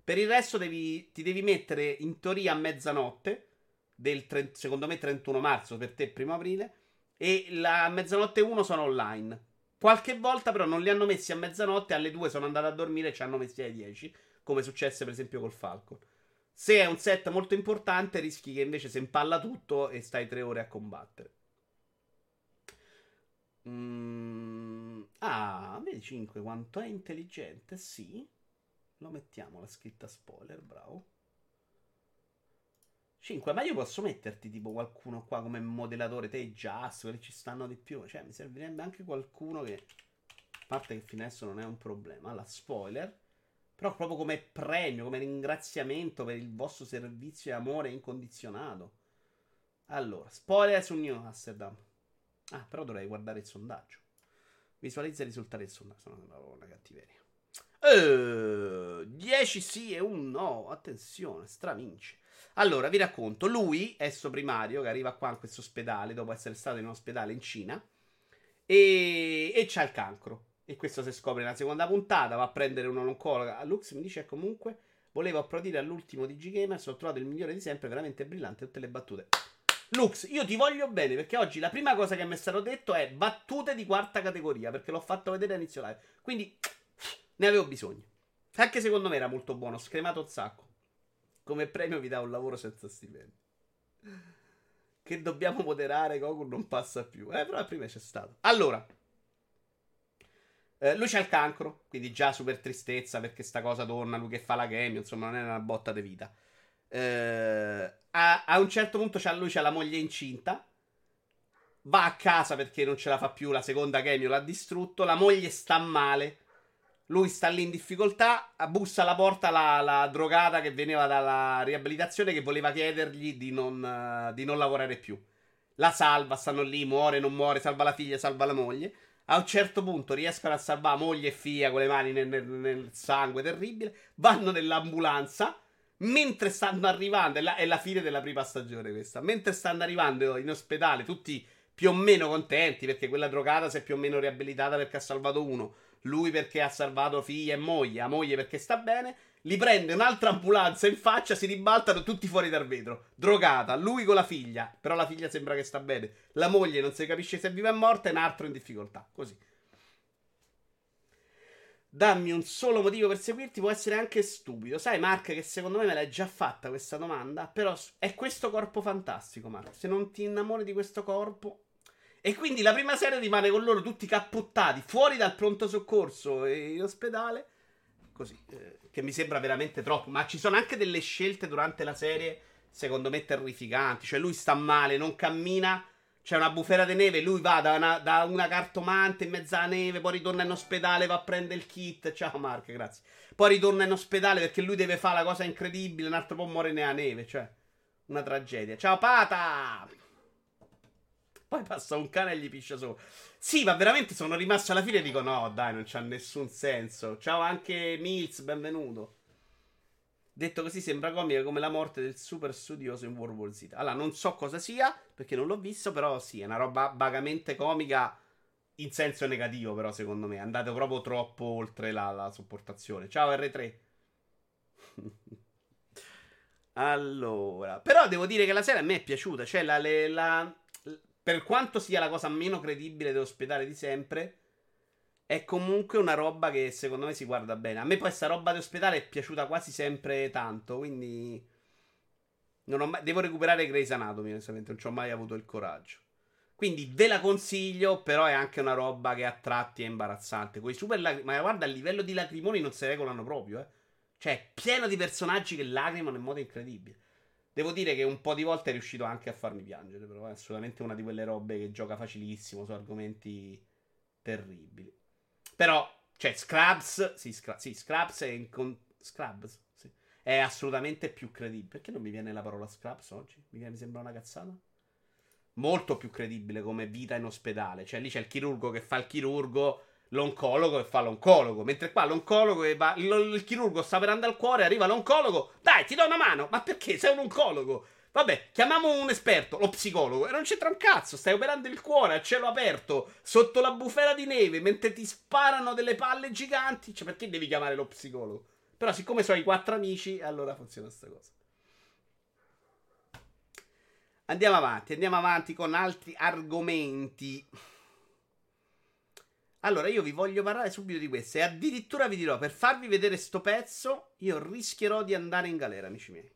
Per il resto devi, ti devi mettere in teoria a mezzanotte, del 30, secondo me 31 marzo, per te primo aprile, e la mezzanotte 1 sono online. Qualche volta però non li hanno messi a mezzanotte, alle 2 sono andato a dormire e ci hanno messi alle 10, come successe per esempio col Falcon. Se è un set molto importante, rischi che invece si impalla tutto e stai 3 ore a combattere. Mm. Ah, vedi 5 quanto è intelligente? Sì. Lo mettiamo la scritta spoiler, bravo. 5, ma io posso metterti tipo qualcuno qua come modellatore, te Just, quelli ci stanno di più. Cioè, mi servirebbe anche qualcuno che. A parte che fino adesso non è un problema. La spoiler. Però proprio come premio, come ringraziamento per il vostro servizio e amore incondizionato. Allora, spoiler su New Amsterdam. Ah, però dovrei guardare il sondaggio. Visualizza i risultati del sondaggio. Sono una cattiveria. Uh, 10 sì e un no. Attenzione, stravince. Allora, vi racconto. Lui, esso primario, che arriva qua in questo ospedale dopo essere stato in un ospedale in Cina e, e c'ha il cancro. E questo si scopre nella seconda puntata. Va a prendere un'oncologa. Lux mi dice comunque volevo applaudire all'ultimo di G-Gamers. Ho trovato il migliore di sempre, veramente brillante. Tutte le battute. Lux, io ti voglio bene perché oggi la prima cosa che mi è stato detto è battute di quarta categoria perché l'ho fatto vedere all'inizio live. Quindi ne avevo bisogno. Anche secondo me era molto buono, scremato un sacco. Come premio vi dà un lavoro senza stipendio. Che dobbiamo moderare, Goku non passa più. Eh, però prima c'è stato. Allora, eh, lui c'ha il cancro, quindi già super tristezza perché sta cosa torna, lui che fa la chemio, insomma non è una botta di vita. Eh, a, a, un certo punto c'ha, lui c'ha la moglie incinta. Va a casa perché non ce la fa più. La seconda chemio l'ha distrutto. La moglie sta male. Lui sta lì in difficoltà. Bussa alla porta la, la drogata che veniva dalla riabilitazione. Che voleva chiedergli di non, uh, di non lavorare più. La salva, stanno lì, muore, non muore, salva la figlia, salva la moglie. A un certo punto riescono a salvare moglie e figlia con le mani nel, nel, nel sangue terribile. Vanno nell'ambulanza mentre stanno arrivando, è la, è la, fine della prima stagione questa, mentre stanno arrivando in ospedale tutti più o meno contenti perché quella drogata si è più o meno riabilitata perché ha salvato uno, lui perché ha salvato figlia e moglie, la moglie perché sta bene, li prende un'altra ambulanza in faccia, si ribaltano tutti fuori dal vetro, drogata, lui con la figlia, però la figlia sembra che sta bene, la moglie non si capisce se è viva o morta e un altro in difficoltà, così dammi un solo motivo per seguirti può essere anche stupido. Sai, Mark, che secondo me me l'hai già fatta questa domanda. Però è questo corpo fantastico, Mark. Se non ti innamori di questo corpo. E quindi la prima serie rimane con loro tutti cappottati fuori dal pronto soccorso e in ospedale. Così, eh, che mi sembra veramente troppo. Ma ci sono anche delle scelte durante la serie, secondo me, terrificanti. Cioè, lui sta male, non cammina c'è una bufera di neve, lui va da una, da una, cartomante in mezzo alla neve, poi ritorna in ospedale, va a prendere il kit. Ciao Mark, grazie. Poi ritorna in ospedale perché lui deve fare la cosa incredibile, un altro po' muore nella neve, cioè una tragedia. Ciao Pata! Poi passa un cane e gli piscia sopra. Sì, ma veramente sono rimasto alla fine e dico no, dai, non c'ha nessun senso. Ciao anche Mills, benvenuto. Detto così sembra comica come la morte del super studioso in World War Z. Allora, non so cosa sia, perché non l'ho visto, però sì, è una roba vagamente comica in senso negativo, però secondo me. Andate proprio troppo oltre la, la sopportazione. Ciao R3. allora, però devo dire che la serie a me è piaciuta. Cioè, la, la, la, per quanto sia la cosa meno credibile dell'ospedale di sempre è comunque una roba che secondo me si guarda bene. A me poi questa roba di ospedale è piaciuta quasi sempre tanto, quindi mai... devo recuperare Grey's Anatomy, onestamente, non ci ho mai avuto il coraggio. Quindi ve la consiglio, però è anche una roba che a tratti è imbarazzante. Quei super lacrim- Ma guarda, a livello di lacrimoni non si regolano proprio, eh. Cioè, è pieno di personaggi che lacrimano in modo incredibile. Devo dire che un po' di volte è riuscito anche a farmi piangere, però è assolutamente una di quelle robe che gioca facilissimo su argomenti terribili. Però, cioè, Scrubs, sì, Scrubs, sì, Scrubs è, in con- Scrubs, sì, è assolutamente più credibile. Perché non mi viene la parola Scrubs oggi? Mi, viene, mi sembra una cazzata? Molto più credibile come vita in ospedale. Cioè, lì c'è il chirurgo che fa il chirurgo, l'oncologo che fa l'oncologo. Mentre qua l'oncologo che va. Il chirurgo sta per andare al cuore, arriva l'oncologo. Dai, ti do una mano. Ma perché? Sei un oncologo. Vabbè, chiamiamo un esperto, lo psicologo. E non c'entra un cazzo. Stai operando il cuore a cielo aperto, sotto la bufera di neve, mentre ti sparano delle palle giganti. Cioè, perché devi chiamare lo psicologo? Però, siccome sono i quattro amici, allora funziona questa cosa. Andiamo avanti, andiamo avanti con altri argomenti. Allora, io vi voglio parlare subito di questo. E addirittura vi dirò, per farvi vedere sto pezzo, io rischierò di andare in galera, amici miei.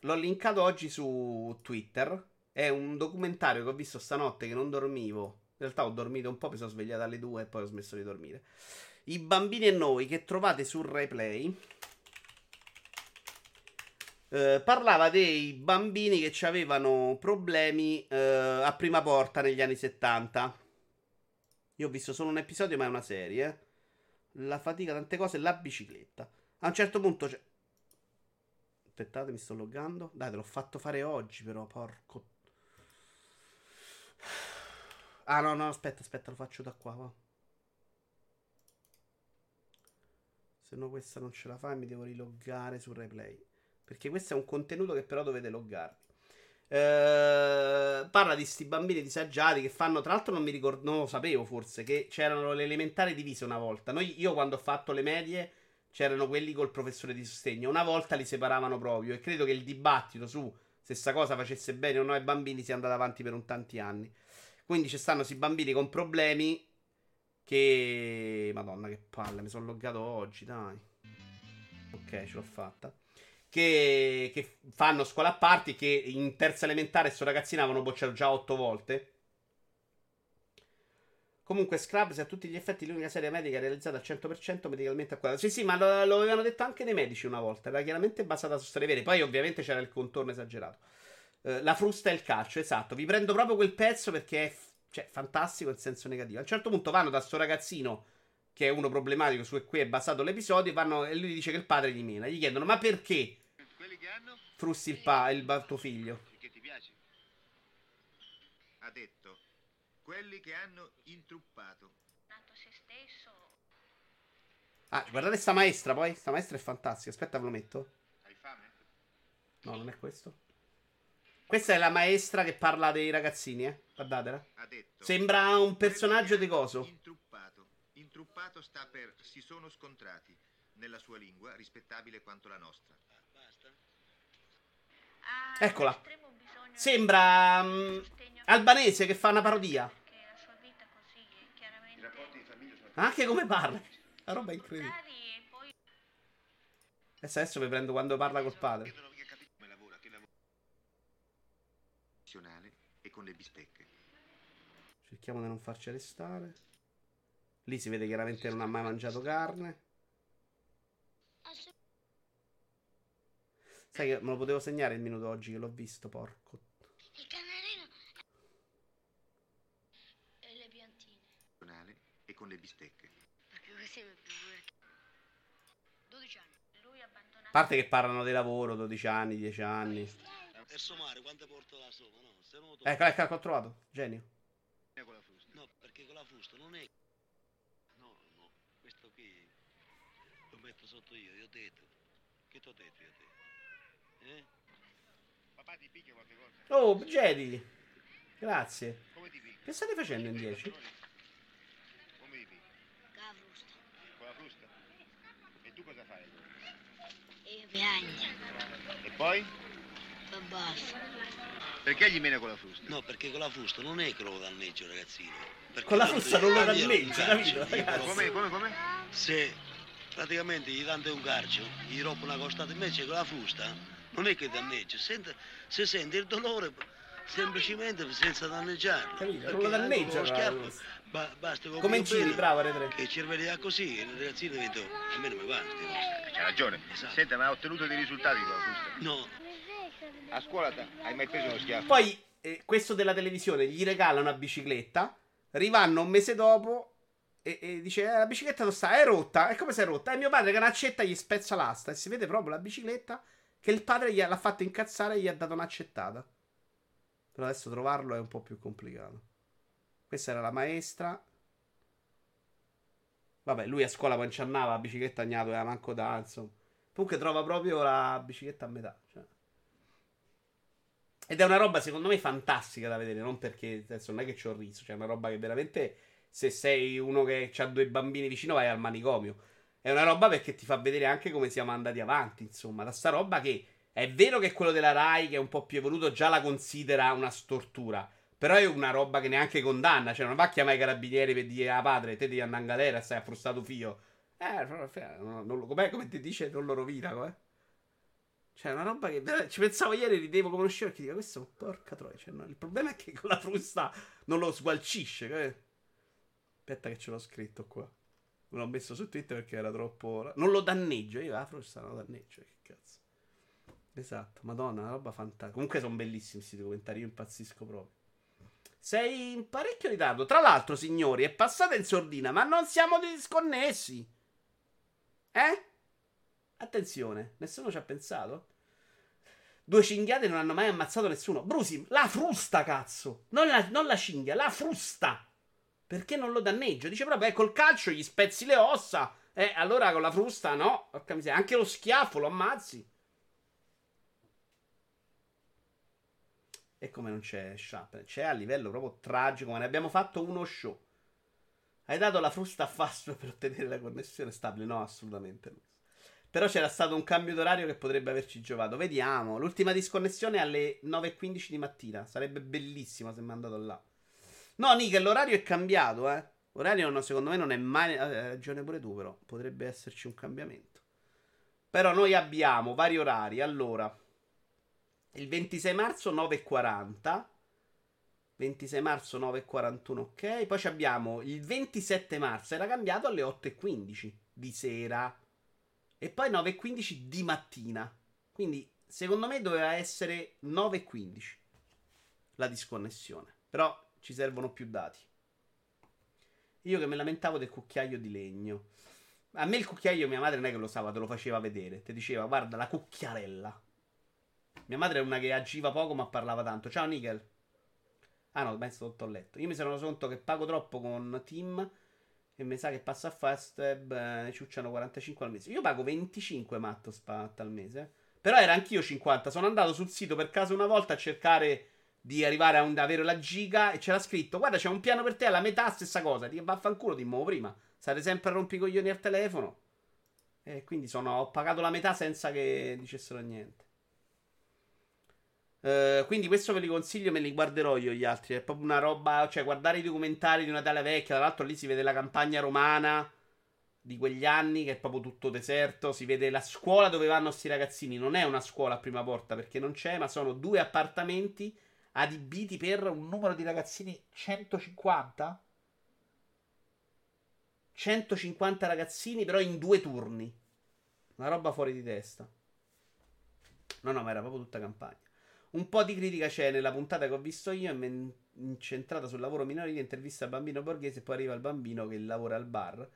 L'ho linkato oggi su Twitter. È un documentario che ho visto stanotte che non dormivo. In realtà ho dormito un po', mi sono svegliato alle 2 e poi ho smesso di dormire. I bambini e noi che trovate sul replay. Eh, parlava dei bambini che avevano problemi eh, a prima porta negli anni 70. Io ho visto solo un episodio, ma è una serie. La fatica, tante cose, la bicicletta. A un certo punto c'è Aspettate, mi sto loggando. Dai, te l'ho fatto fare oggi, però, porco. Ah, no, no, aspetta, aspetta, lo faccio da qua, va. Se no questa non ce la fa e mi devo riloggare sul replay. Perché questo è un contenuto che però dovete loggarvi. Eh, parla di sti bambini disagiati che fanno. Tra l'altro, non mi ricordo, non lo sapevo forse. Che c'erano le elementari divise una volta. Noi, io quando ho fatto le medie c'erano quelli col professore di sostegno. Una volta li separavano proprio e credo che il dibattito su se sta cosa facesse bene o no ai bambini si è andata avanti per un tanti anni. Quindi ci stanno questi bambini con problemi che... Madonna che palle, mi sono loggato oggi, dai. Ok, ce l'ho fatta. Che, che fanno scuola a parti che in terza elementare sto ragazzino avevano bocciato già otto volte. Comunque, Scrubs è a tutti gli effetti l'unica serie medica realizzata al 100% medicalmente accurata. Sì, sì, ma lo, lo, avevano detto anche dei medici una volta. Era chiaramente basata su storie vere. Poi, ovviamente, c'era il contorno esagerato. Uh, la frusta e il calcio, esatto. Vi prendo proprio quel pezzo perché è f- cioè, fantastico in senso negativo. A un certo punto vanno da sto ragazzino, che è uno problematico su cui è basato l'episodio, vanno, e lui dice che il padre gli mena. Gli chiedono, ma perché frusti il, pa- il tuo figlio? Perché ti piace? Ha detto quelli che hanno intruppato. se stesso. Ah, guardate sta maestra poi. Sta maestra è fantastica. Aspetta, ve lo metto. Hai fame? No, non è questo. Questa è la maestra che parla dei ragazzini, eh. Guardatela. Ha detto Sembra un personaggio di coso. Intruppato. Intruppato sta per si sono scontrati. Nella sua lingua, rispettabile quanto la nostra. Ha Eccola. Sembra sostegno albanese che fa una parodia. Anche come parla. La roba è incredibile. Adesso, adesso vi prendo quando parla col padre. E con le bistecche. Cerchiamo di non farci arrestare. Lì si vede chiaramente che non ha mai mangiato carne. Sai che me lo potevo segnare il minuto oggi che l'ho visto, porco. Il canarino e le piantine. E con le bistecche. Perché così mi più 12 anni. lui abbandonato A parte che parlano di lavoro, 12 anni, 10 anni. Per somare quante porto la sopa, no? Se no, Ecco, ecco, ecco, ho trovato. Genio. No, perché con la fusta non è. No, no, questo qui lo metto sotto io, io ho detto. Che ti ho detto io te? Eh? Papà ti picchia qualche cosa? Oh, Jedi. Grazie. Come ti picchia? Che state facendo in 10? Come ti picchia? Con la frusta. Con la frusta? E tu cosa fai? E io piagno. E poi? E basta. Perché gli mena con la frusta? No, perché con la fusta non è che lo danneggio, ragazzino. Perché Con la frusta non lo calcio, capito, rompo- Come, come, come? Se praticamente gli date un calcio, gli rompo una costata invece con la frusta, non è che danneggia, sente, se sente il dolore semplicemente senza danneggiarlo. Capito? Perché Non lo danneggia con lo schiaffo, ba- basta che Come bene, bravo, Re3. Che cervellia così, il ragazzino diventa, a me non mi va. C'ha ragione. Esatto. Senta, ma ha ottenuto dei risultati con la frusta? No, A scuola ta- hai mai preso uno schiaffo? Poi, eh, questo della televisione, gli regala una bicicletta. Rivanno un mese dopo. E, e dice: eh, La bicicletta dove sta? È rotta. E come si è rotta? E mio padre, che un'accetta, gli spezza l'asta. E si vede proprio la bicicletta che il padre gli ha- l'ha fatto incazzare e gli ha dato un'accettata. Però adesso trovarlo è un po' più complicato. Questa era la maestra. Vabbè, lui a scuola poi ci andava, la bicicletta non aveva manco da, insomma. Comunque trova proprio la bicicletta a metà. Cioè. Ed è una roba secondo me fantastica da vedere, non perché adesso non è che ci ho riso, cioè è una roba che veramente se sei uno che ha due bambini vicino vai al manicomio. È una roba perché ti fa vedere anche come siamo andati avanti, insomma, da sta roba che è vero che quello della Rai che è un po' più evoluto già la considera una stortura, però è una roba che neanche condanna, cioè non va a chiamare i carabinieri per dire a padre, te devi andare in galera, stai a frustato fio. Eh, non, non, come ti dice, non lo rovina, com'è? Cioè, una roba che veramente- ci pensavo ieri, ridevo come uno scemo perché dico, questo è un porca troia. Cioè, no, il problema è che con la frusta non lo sgualcisce. capito? Aspetta che ce l'ho scritto qua. L'ho messo su Twitter perché era troppo... Non lo danneggio, io non lo danneggio, che cazzo. Esatto, madonna, una roba fantastica. Comunque sono bellissimi questi documentari, io impazzisco proprio. Sei in parecchio ritardo. Tra l'altro, signori, è passata in sordina, ma non siamo disconnessi. Eh? Attenzione, nessuno ci ha pensato? Due cinghiate non hanno mai ammazzato nessuno. Brusi, la frusta, cazzo! Non la, non la cinghia, la frusta! Perché non lo danneggio? Dice proprio, eh, col calcio gli spezzi le ossa. Eh, allora con la frusta no. Porca miseria. Anche lo schiaffo lo ammazzi. E come non c'è Sharp? C'è a livello proprio tragico. Ma ne abbiamo fatto uno show. Hai dato la frusta a Fastweb per ottenere la connessione stabile? No, assolutamente no. Però c'era stato un cambio d'orario che potrebbe averci giovato. Vediamo. L'ultima disconnessione è alle 9.15 di mattina. Sarebbe bellissimo se mi andato là. No, Nick, l'orario è cambiato, eh. L'orario no, secondo me non è mai... eh, Hai ragione pure tu, però. Potrebbe esserci un cambiamento. Però noi abbiamo vari orari. Allora, il 26 marzo 9.40. 26 marzo 9.41, ok. Poi abbiamo il 27 marzo, era cambiato alle 8.15 di sera. E poi 9.15 di mattina. Quindi, secondo me doveva essere 9.15 la disconnessione. Però ci servono più dati. Io che mi lamentavo del cucchiaio di legno. A me il cucchiaio mia madre non è che lo usava, te lo faceva vedere. Ti diceva, guarda, la cucchiarella. Mia madre è una che agiva poco ma parlava tanto. Ciao Nickel. Ah no, penso sotto il letto. Io mi sono reso conto che pago troppo con Team e mi sa che passa a Fastweb eh, ciucciano 45 al mese. Io pago 25 matto spat al mese. Però era anch'io 50. Sono andato sul sito per caso una volta a cercare di arrivare a un- avere la giga e c'era scritto guarda c'è un piano per te alla metà stessa cosa. Ti vaffanculo ti muovo prima. State sempre a rompicoglioni al telefono. E quindi sono, ho pagato la metà senza che dicessero niente. Eh, quindi questo ve li consiglio, me li guarderò io gli altri. È proprio una roba, cioè guardare i documentari di una tale vecchia. Tra l'altro lì si vede la campagna romana di quegli anni, che è proprio tutto deserto. Si vede la scuola dove vanno sti ragazzini. Non è una scuola a prima porta perché non c'è, ma sono due appartamenti adibiti per un numero di ragazzini 150? 150 ragazzini, però in due turni. Una roba fuori di testa. No, no, ma era proprio tutta campagna. Un po' di critica c'è nella puntata che ho visto io, è incentrata sul lavoro minorile, intervista al bambino borghese e poi arriva il bambino che lavora al bar.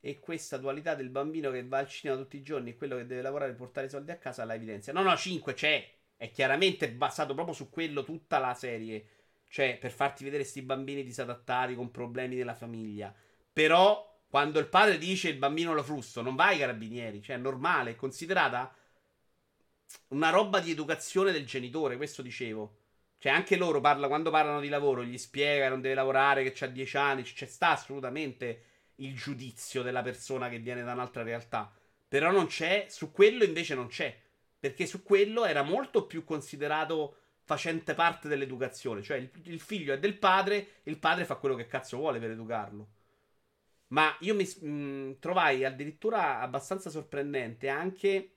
E questa dualità del bambino che va al cinema tutti i giorni e quello che deve lavorare per portare i soldi a casa la evidenzia. No, no, 5 c'è. È chiaramente basato proprio su quello tutta la serie. Cioè, per farti vedere questi bambini disadattati con problemi della famiglia. Però, quando il padre dice il bambino lo frusto, non vai ai carabinieri. Cioè, è normale, è considerata una roba di educazione del genitore, questo dicevo. Cioè, anche loro parla, quando parlano di lavoro, gli spiega che non deve lavorare, che ha 10 anni, c'è sta assolutamente il giudizio della persona che viene da un'altra realtà. Però non c'è, su quello invece non c'è. Perché su quello era molto più considerato facente parte dell'educazione. Cioè, il, il figlio è del padre, il padre fa quello che cazzo vuole per educarlo. Ma io mi mh, trovai addirittura abbastanza sorprendente anche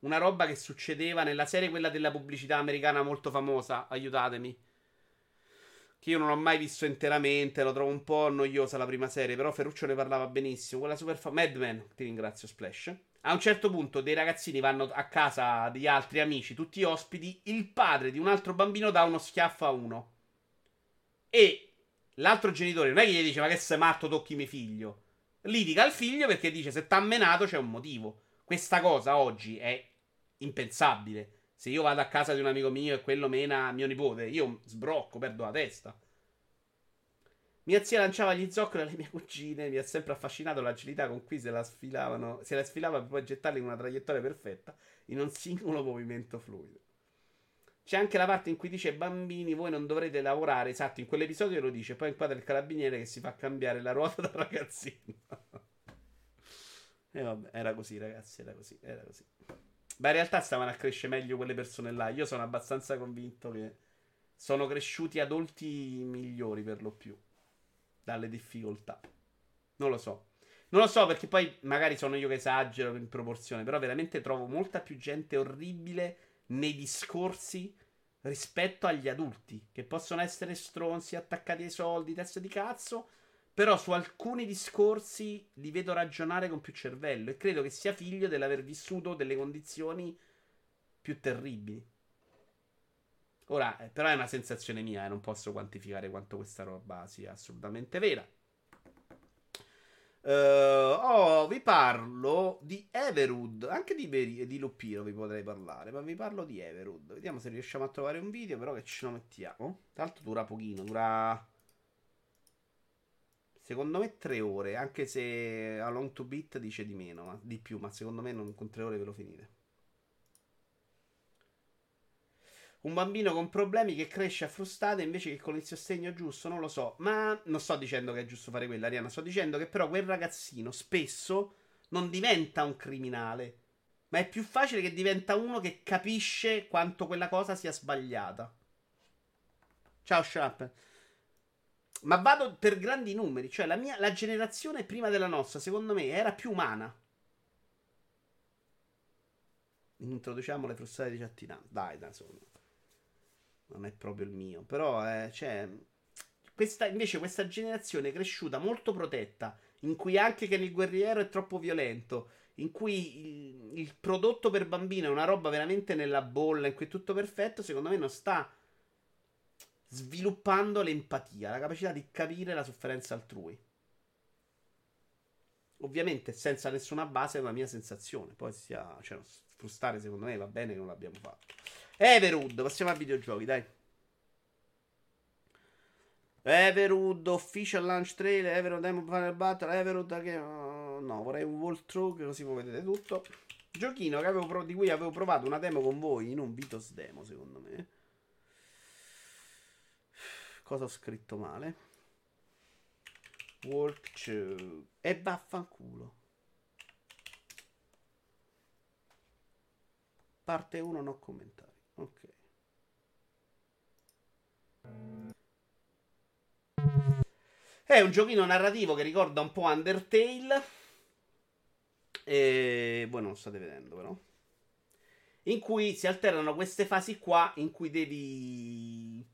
una roba che succedeva nella serie, quella della pubblicità americana molto famosa. Aiutatemi. Che io non ho mai visto interamente, lo trovo un po' noiosa la prima serie, però Ferruccio ne parlava benissimo. Quella super fa- Mad Men, ti ringrazio Splash. A un certo punto dei ragazzini vanno a casa di altri amici, tutti ospiti, il padre di un altro bambino dà uno schiaffo a uno. E l'altro genitore non è che gli dice ma che sei matto, tocchi mio figlio. Litiga al figlio perché dice se t'ha menato c'è un motivo. Questa cosa oggi è impensabile. Se io vado a casa di un amico mio e quello mena mio nipote, io sbrocco, perdo la testa. Mia zia lanciava gli zoccoli alle mie cugine. Mi ha sempre affascinato l'agilità con cui se la sfilavano. Se la sfilava per poi gettarli in una traiettoria perfetta in un singolo movimento fluido. C'è anche la parte in cui dice: Bambini, voi non dovrete lavorare. Esatto, in quell'episodio lo dice. Poi inquadra il carabiniere che si fa cambiare la ruota da ragazzino. e vabbè, era così, ragazzi. Era così, era così. Ma in realtà stavano a crescere meglio quelle persone là. Io sono abbastanza convinto che sono cresciuti adulti migliori per lo più. Dalle difficoltà. Non lo so. Non lo so perché poi magari sono io che esagero in proporzione. Però veramente trovo molta più gente orribile nei discorsi rispetto agli adulti. Che possono essere stronzi, attaccati ai soldi, teste di cazzo. Però su alcuni discorsi li vedo ragionare con più cervello. E credo che sia figlio dell'aver vissuto delle condizioni più terribili. Ora, eh, però è una sensazione mia e non posso quantificare quanto questa roba sia assolutamente vera. Eh, oh, vi parlo di Everwood, anche di, Veri- di Lupino vi potrei parlare, ma vi parlo di Everwood. Vediamo se riusciamo a trovare un video, però che ce lo mettiamo. Tra l'altro dura pochino, dura... Secondo me tre ore, anche se a long to beat dice di meno, ma di più, ma secondo me non con tre ore ve lo finite. Un bambino con problemi che cresce a frustate invece che con il sostegno giusto, non lo so. Ma non sto dicendo che è giusto fare quello, Ariana. Sto dicendo che però quel ragazzino spesso non diventa un criminale, ma è più facile che diventa uno che capisce quanto quella cosa sia sbagliata. Ciao Sharp. Ma vado per grandi numeri, cioè la, mia, la generazione prima della nostra, secondo me, era più umana. Introduciamo le frustate di cittadinanza. Dai, da insomma. Non è proprio il mio. Però, eh, cioè, questa, invece, questa generazione cresciuta molto protetta. In cui anche che il guerriero è troppo violento. In cui il, il prodotto per bambino è una roba veramente nella bolla. In cui è tutto perfetto. Secondo me non sta sviluppando l'empatia, la capacità di capire la sofferenza altrui. Ovviamente senza nessuna base è una mia sensazione. Poi sia, cioè, frustare secondo me va bene che non l'abbiamo fatto. Everwood, passiamo a videogiochi, dai. Everwood Official Launch Trailer, Everwood Demo Final Battle, Everwood che... Uh, no, vorrei un walkthrough così voi vedete tutto. Giochino avevo, di cui avevo provato una demo con voi in un Vitos demo, secondo me. Cosa ho scritto male? Walkthrough. E vaffanculo. Parte 1 no commentari. Ok. È un giochino narrativo che ricorda un po' Undertale. E voi non lo state vedendo, però. In cui si alternano queste fasi qua in cui devi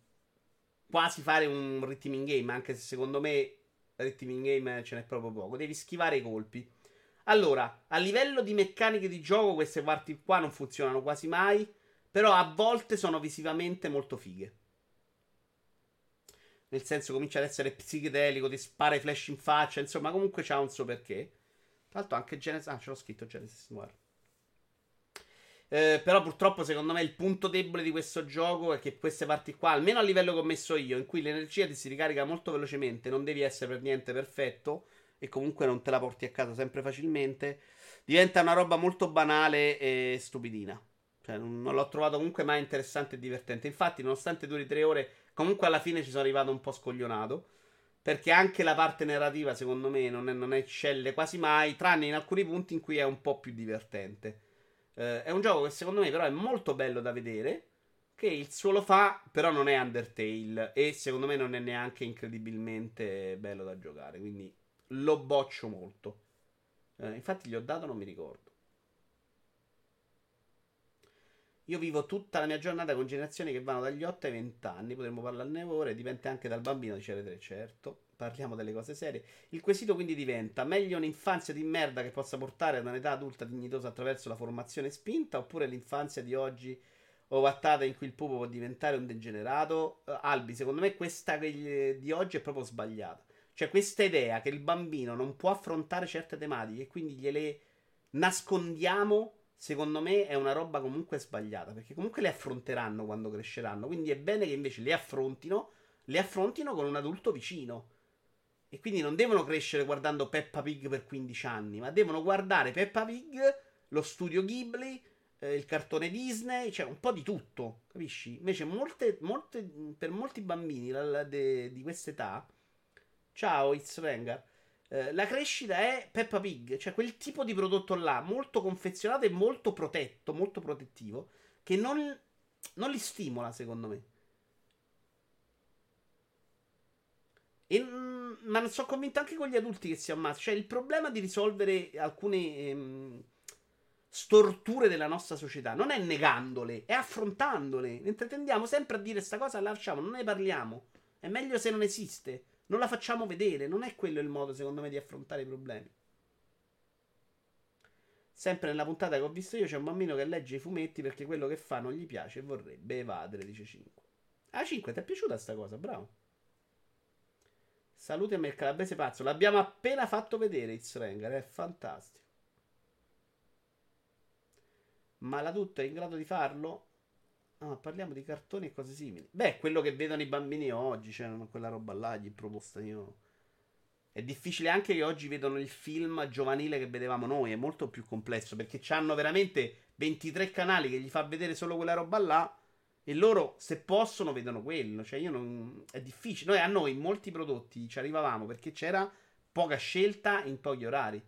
quasi fare un rhythm game, anche se secondo me rhythm game ce n'è proprio poco. Devi schivare i colpi. Allora, a livello di meccaniche di gioco, queste parti qua non funzionano quasi mai. Però a volte sono visivamente molto fighe. Nel senso comincia ad essere psichedelico, ti spara i flash in faccia, insomma, comunque c'ha un suo perché. Tra l'altro anche Genesis... Ah, ce l'ho scritto Genesis Noir. Eh, però purtroppo secondo me il punto debole di questo gioco è che queste parti qua, almeno a livello che ho messo io, in cui l'energia ti si ricarica molto velocemente, non devi essere per niente perfetto e comunque non te la porti a casa sempre facilmente, diventa una roba molto banale e stupidina. Cioè, non, non l'ho trovato comunque mai interessante e divertente. Infatti, nonostante duri tre ore, comunque alla fine ci sono arrivato un po' scoglionato. Perché anche la parte narrativa, secondo me, non, è, non eccelle quasi mai, tranne in alcuni punti in cui è un po' più divertente. Uh, è un gioco che secondo me però è molto bello da vedere. Che il suo lo fa, però non è Undertale. E secondo me non è neanche incredibilmente bello da giocare. Quindi lo boccio molto. Uh, infatti gli ho dato, non mi ricordo. Io vivo tutta la mia giornata con generazioni che vanno dagli 8 ai 20 anni. Potremmo parlarne ore, dipende anche dal bambino, dice Redre, certo. Parliamo delle cose serie. Il quesito quindi diventa: meglio un'infanzia di merda che possa portare ad un'età adulta dignitosa attraverso la formazione spinta, oppure l'infanzia di oggi ovattata in cui il pupo può diventare un degenerato? Uh, Albi, secondo me questa di oggi è proprio sbagliata. Cioè, questa idea che il bambino non può affrontare certe tematiche e quindi gliele nascondiamo secondo me è una roba comunque sbagliata, perché comunque le affronteranno quando cresceranno, quindi è bene che invece le affrontino, le affrontino con un adulto vicino. E quindi non devono crescere guardando Peppa Pig per 15 anni, ma devono guardare Peppa Pig, lo studio Ghibli, eh, il cartone Disney, cioè un po' di tutto, capisci? Invece molte, molte, per molti bambini la, la, de, di questa età, ciao It's Rengar, eh, la crescita è Peppa Pig, cioè quel tipo di prodotto là, molto confezionato e molto protetto, molto protettivo, che non, non li stimola, secondo me. E, mm, ma non sono convinto anche con gli adulti che si ammazzano. Cioè, il problema di risolvere alcune ehm, storture della nostra società non è negandole, è affrontandole. Mentre tendiamo sempre a dire questa cosa, la lasciamo, non ne parliamo. È meglio se non esiste. Non la facciamo vedere, non è quello il modo, secondo me, di affrontare i problemi. Sempre nella puntata che ho visto io c'è un bambino che legge i fumetti perché quello che fa non gli piace e vorrebbe evadere, dice 5. Ah, 5, ti è piaciuta sta cosa? Bravo. Salute a me il calabrese pazzo. L'abbiamo appena fatto vedere, It's Ranger, è fantastico. Ma la tutta è in grado di farlo? Ah, parliamo di cartoni e cose simili. Beh, quello che vedono i bambini oggi, cioè quella roba là, gli proposta io. È difficile anche che oggi vedano il film giovanile che vedevamo noi, è molto più complesso perché hanno veramente 23 canali che gli fa vedere solo quella roba là e loro se possono vedono quello, cioè io non è difficile. Noi a noi molti prodotti ci arrivavamo perché c'era poca scelta in pochi orari.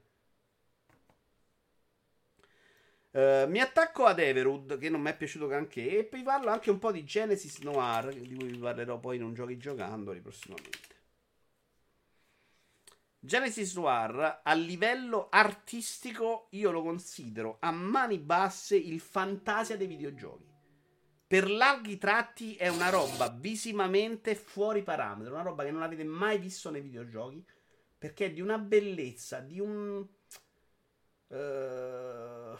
Eh, mi attacco ad Everwood, che non mi è piaciuto granché, e poi parlo anche un po' di Genesis Noir, di cui vi parlerò poi in un giochi giocandoli prossimamente. Genesis Noir a livello artistico io lo considero a mani basse il fantasia dei videogiochi. Per larghi tratti è una roba visivamente fuori parametro, una roba che non avete mai visto nei videogiochi, perché è di una bellezza, di un... Uh,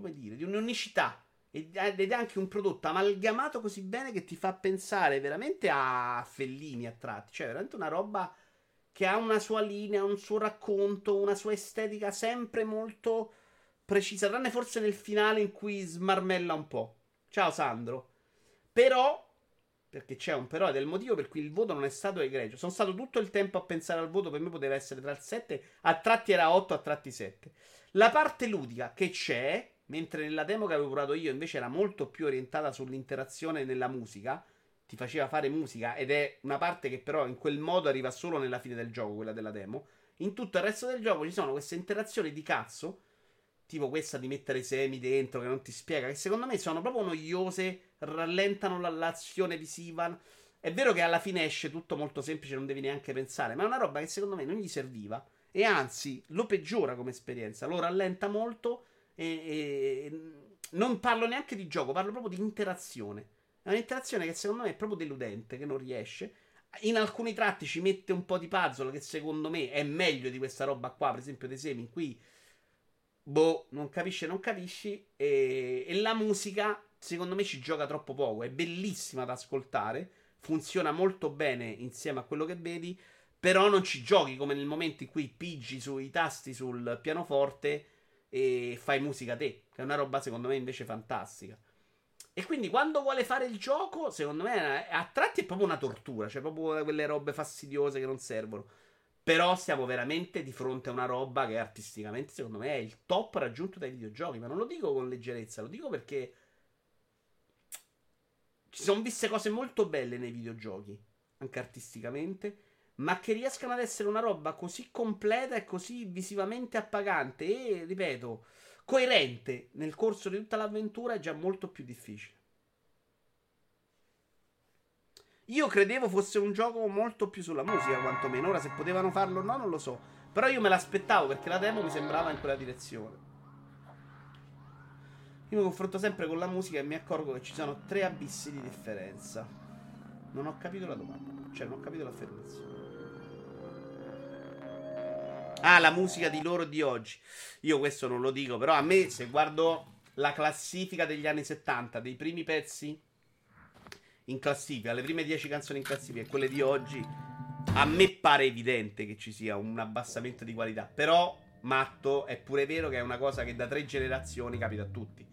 come dire, di un'unicità. Ed è anche un prodotto amalgamato così bene che ti fa pensare veramente a Fellini a tratti. Cioè, veramente una roba che ha una sua linea, un suo racconto, una sua estetica sempre molto precisa, tranne forse nel finale in cui smarmella un po'. Ciao Sandro. Però, perché c'è un però, ed è il motivo per cui il voto non è stato egregio. Sono stato tutto il tempo a pensare al voto, per me poteva essere tra il 7, a tratti era 8, a tratti 7. La parte ludica che c'è, mentre nella demo che avevo provato io invece era molto più orientata sull'interazione nella musica, ti faceva fare musica ed è una parte che però in quel modo arriva solo nella fine del gioco, quella della demo. In tutto il resto del gioco ci sono queste interazioni di cazzo, tipo questa di mettere semi dentro che non ti spiega, che secondo me sono proprio noiose, rallentano l'azione visiva. È vero che alla fine esce tutto molto semplice, non devi neanche pensare, ma è una roba che secondo me non gli serviva e anzi lo peggiora come esperienza, lo rallenta molto e, e non parlo neanche di gioco, parlo proprio di interazione. È un'interazione che secondo me è proprio deludente, che non riesce. In alcuni tratti ci mette un po' di puzzle che secondo me è meglio di questa roba qua, per esempio dei semi, in cui boh, non capisci, non capisci. E, e la musica, secondo me, ci gioca troppo poco. È bellissima da ascoltare, funziona molto bene insieme a quello che vedi, però non ci giochi come nel momento in cui pigi sui tasti sul pianoforte e fai musica te, che è una roba secondo me invece fantastica. E quindi quando vuole fare il gioco, secondo me a tratti è proprio una tortura, cioè proprio quelle robe fastidiose che non servono. Però siamo veramente di fronte a una roba che artisticamente, secondo me, è il top raggiunto dai videogiochi. Ma non lo dico con leggerezza, lo dico perché ci sono viste cose molto belle nei videogiochi, anche artisticamente, ma che riescano ad essere una roba così completa e così visivamente appagante e, ripeto, coerente nel corso di tutta l'avventura è già molto più difficile. Io credevo fosse un gioco molto più sulla musica, quantomeno. Ora se potevano farlo o no, non lo so. Però io me l'aspettavo perché la demo mi sembrava in quella direzione. Io mi confronto sempre con la musica e mi accorgo che ci sono tre abissi di differenza. Non ho capito la domanda, cioè non ho capito l'affermazione. Ah, la musica di loro di oggi. Io questo non lo dico, però a me se guardo la classifica degli anni 70, dei primi pezzi in classifica, le prime 10 canzoni in classifica e quelle di oggi, a me pare evidente che ci sia un abbassamento di qualità. Però, matto, è pure vero che è una cosa che da tre generazioni capita a tutti.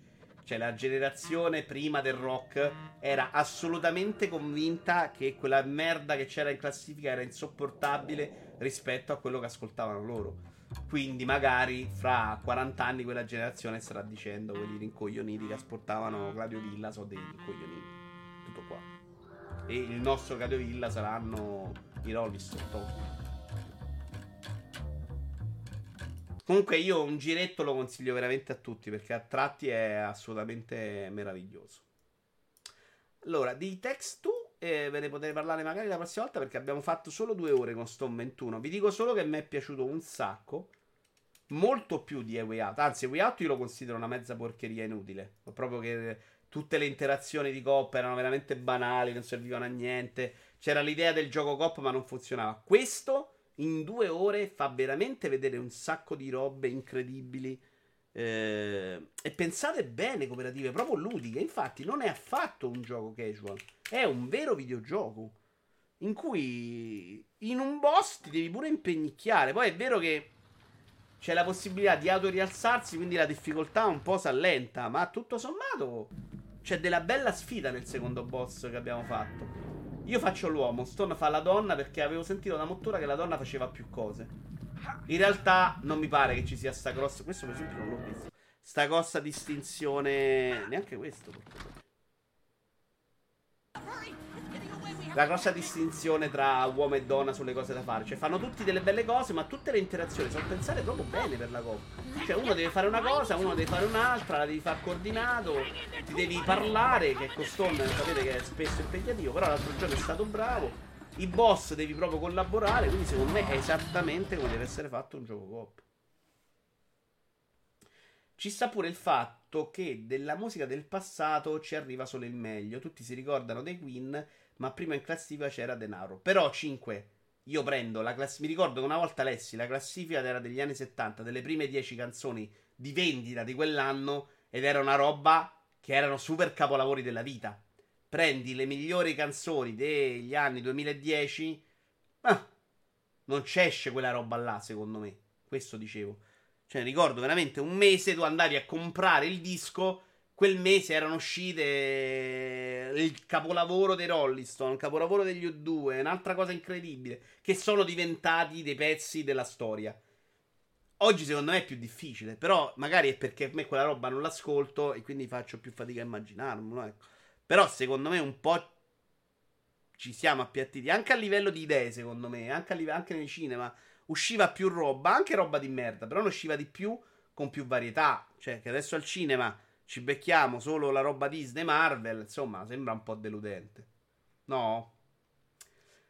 Cioè, la generazione prima del rock era assolutamente convinta che quella merda che c'era in classifica era insopportabile rispetto a quello che ascoltavano loro. Quindi, magari fra 40 anni quella generazione starà dicendo quelli rincoglioniti che ascoltavano Claudio Villa sono dei rincoglioniti. Tutto qua. E il nostro Claudio Villa saranno i Rolling Stone. Comunque io un giretto lo consiglio veramente a tutti perché a tratti è assolutamente meraviglioso. Allora, di Text 2 eh, ve ne potete parlare magari la prossima volta perché abbiamo fatto solo due ore con Stone 21. Vi dico solo che mi è piaciuto un sacco. Molto più di Way Out. Anzi, Way Out io lo considero una mezza porcheria inutile. Proprio che tutte le interazioni di coppa erano veramente banali, non servivano a niente. C'era l'idea del gioco coppa ma non funzionava. Questo in due ore fa veramente vedere un sacco di robe incredibili. Eh, e pensate bene, cooperative, proprio ludiche. Infatti, non è affatto un gioco casual, è un vero videogioco. In cui in un boss ti devi pure impegnicchiare. Poi è vero che c'è la possibilità di autorialzarsi, quindi la difficoltà un po' si allenta. Ma tutto sommato c'è della bella sfida nel secondo boss che abbiamo fatto. Io faccio l'uomo, Stone fa la donna perché avevo sentito da Mottura che la donna faceva più cose. In realtà non mi pare che ci sia sta grossa. Questo per esempio non l'ho visto. Sta grossa distinzione. Neanche questo. la grossa distinzione tra uomo e donna sulle cose da fare. Cioè, fanno tutti delle belle cose, ma tutte le interazioni sono pensate proprio bene per la coppia. Cioè, uno deve fare una cosa, uno deve fare un'altra, la devi far coordinato, ti devi parlare, che con Stone sapete che è spesso impegnativo, però l'altro giorno è stato bravo. I boss devi proprio collaborare, quindi secondo me è esattamente come deve essere fatto un gioco coop. Ci sta pure il fatto che della musica del passato ci arriva solo il meglio. Tutti si ricordano dei Queen, ma prima in classifica c'era denaro. Però 5. Io prendo la classifica. Mi ricordo che una volta lessi la classifica era degli anni 70, delle prime 10 canzoni di vendita di quell'anno, ed era una roba che erano super capolavori della vita. Prendi le migliori canzoni degli anni 2010, ah, non c'esce quella roba là, secondo me. Questo dicevo. Cioè, ricordo veramente un mese tu andavi a comprare il disco. Quel mese erano uscite il capolavoro dei Rolling Stone, il capolavoro degli U2, un'altra cosa incredibile, che sono diventati dei pezzi della storia. Oggi secondo me è più difficile, però magari è perché a me quella roba non l'ascolto e quindi faccio più fatica a immaginarmelo. Ecco. Però secondo me un po' ci siamo appiattiti, anche a livello di idee, secondo me, anche, live- anche nel cinema usciva più roba, anche roba di merda, però ne usciva di più con più varietà. Cioè, che adesso al cinema ci becchiamo solo la roba Disney Marvel, insomma, sembra un po' deludente. No?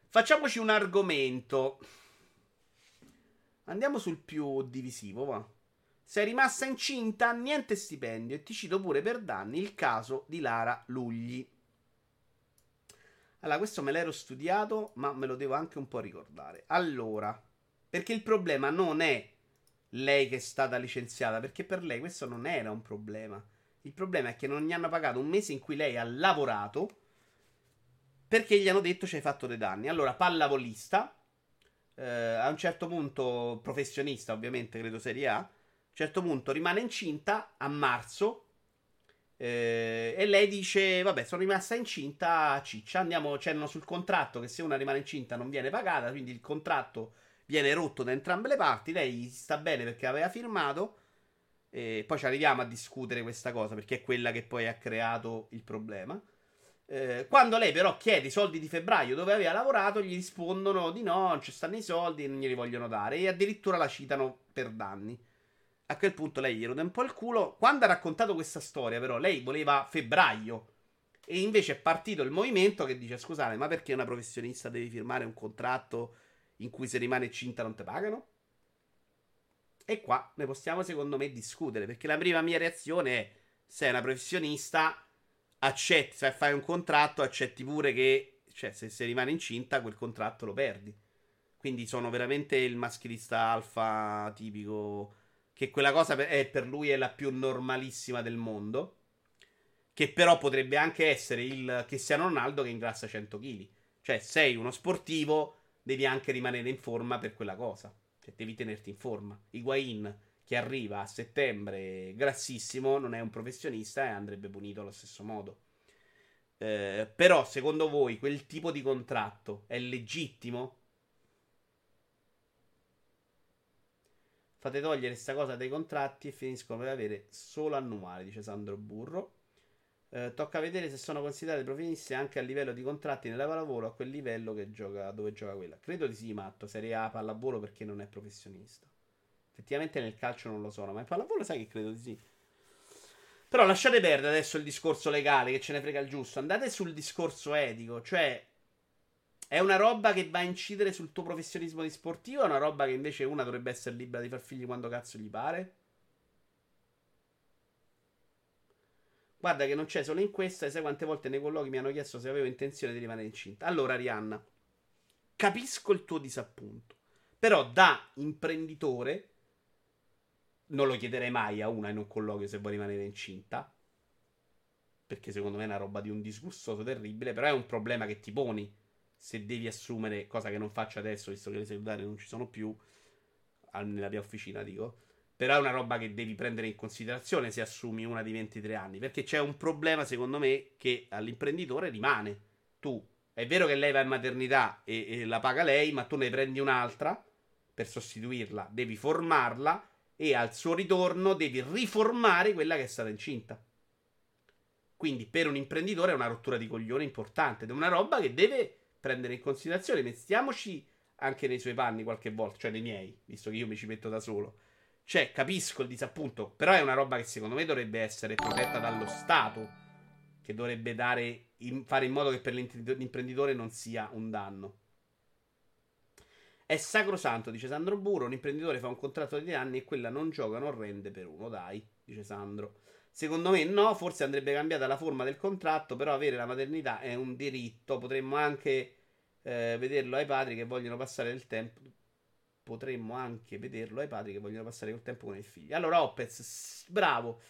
Facciamoci un argomento. Andiamo sul più divisivo, va. Sei rimasta incinta, niente stipendio e ti cito pure per danni il caso di Lara Lugli. Allora, questo me l'ero studiato, ma me lo devo anche un po' ricordare. Allora, perché il problema non è lei che è stata licenziata, perché per lei questo non era un problema. Il problema è che non gli hanno pagato un mese in cui lei ha lavorato perché gli hanno detto ci hai fatto dei danni. Allora, pallavolista, eh, a un certo punto, professionista ovviamente, credo Serie A, certo punto rimane incinta a marzo eh, e lei dice, vabbè, sono rimasta incinta, ciccia, andiamo, c'erano sul contratto che se una rimane incinta non viene pagata, quindi il contratto viene rotto da entrambe le parti. Lei sta bene perché aveva firmato. E poi ci arriviamo a discutere questa cosa perché è quella che poi ha creato il problema. Eh, quando lei però chiede i soldi di febbraio dove aveva lavorato, gli rispondono di no, non ci stanno i soldi non glieli vogliono dare. E addirittura la citano per danni. A quel punto lei gli rode un po' il culo. Quando ha raccontato questa storia, però, lei voleva febbraio. E invece è partito il movimento che dice: Scusate, ma perché una professionista deve firmare un contratto in cui se rimane cinta non ti pagano? E qua ne possiamo secondo me discutere, perché la prima mia reazione è, sei una professionista, accetti, se fai un contratto, accetti pure che, cioè se, se rimane incinta quel contratto lo perdi. Quindi sono veramente il maschilista alfa tipico, che quella cosa è, per lui è la più normalissima del mondo. Che però potrebbe anche essere il Cristiano Ronaldo che ingrassa 100 kg. Cioè, sei uno sportivo, devi anche rimanere in forma per quella cosa. Cioè, devi tenerti in forma. Higuain, che arriva a settembre grassissimo, non è un professionista e andrebbe punito allo stesso modo. Eh, però, secondo voi, quel tipo di contratto è legittimo? Fate togliere questa cosa dai contratti e finiscono per avere solo annuali, dice Sandro Burro. Eh, tocca vedere se sono considerate professionisti anche a livello di contratti nella lavoro a quel livello gioca, dove gioca quella. Credo di sì, Matto. Serie A pallavolo perché non è professionista. Effettivamente nel calcio non lo sono, ma in pallavolo sai che credo di sì. Però lasciate perdere adesso il discorso legale, che ce ne frega il giusto. Andate sul discorso etico, cioè è una roba che va a incidere sul tuo professionismo di sportivo, è una roba che invece una dovrebbe essere libera di far figli quando cazzo gli pare. Guarda che non c'è solo in questa e sai quante volte nei colloqui mi hanno chiesto se avevo intenzione di rimanere incinta. Allora, Rihanna, capisco il tuo disappunto. Però da imprenditore non lo chiederei mai a una in un colloquio se vuoi rimanere incinta. Perché secondo me è una roba di un disgustoso terribile. Però è un problema che ti poni se devi assumere, cosa che non faccio adesso, visto che le segretarie non ci sono più. Nella mia officina, dico però è una roba che devi prendere in considerazione se assumi una di 23 anni. Perché c'è un problema, secondo me, che all'imprenditore rimane. Tu, è vero che lei va in maternità e, e la paga lei, ma tu ne prendi un'altra per sostituirla. Devi formarla e al suo ritorno devi riformare quella che è stata incinta. Quindi per un imprenditore è una rottura di coglione importante è una roba che deve prendere in considerazione. Mettiamoci anche nei suoi panni qualche volta, cioè nei miei, visto che io mi ci metto da solo. Cioè, capisco il disappunto, però è una roba che secondo me dovrebbe essere protetta dallo Stato, che dovrebbe dare in- fare in modo che per l'imprenditore non sia un danno. È sacrosanto, dice Sandro Buro. Un imprenditore fa un contratto di anni e quella non gioca, non rende per uno, dai, dice Sandro. Secondo me no, forse andrebbe cambiata la forma del contratto, però avere la maternità è un diritto. Potremmo anche eh, vederlo ai padri che vogliono passare del tempo. Potremmo anche vederlo ai padri che vogliono passare del tempo con il figlio. Allora, Opez, bravo.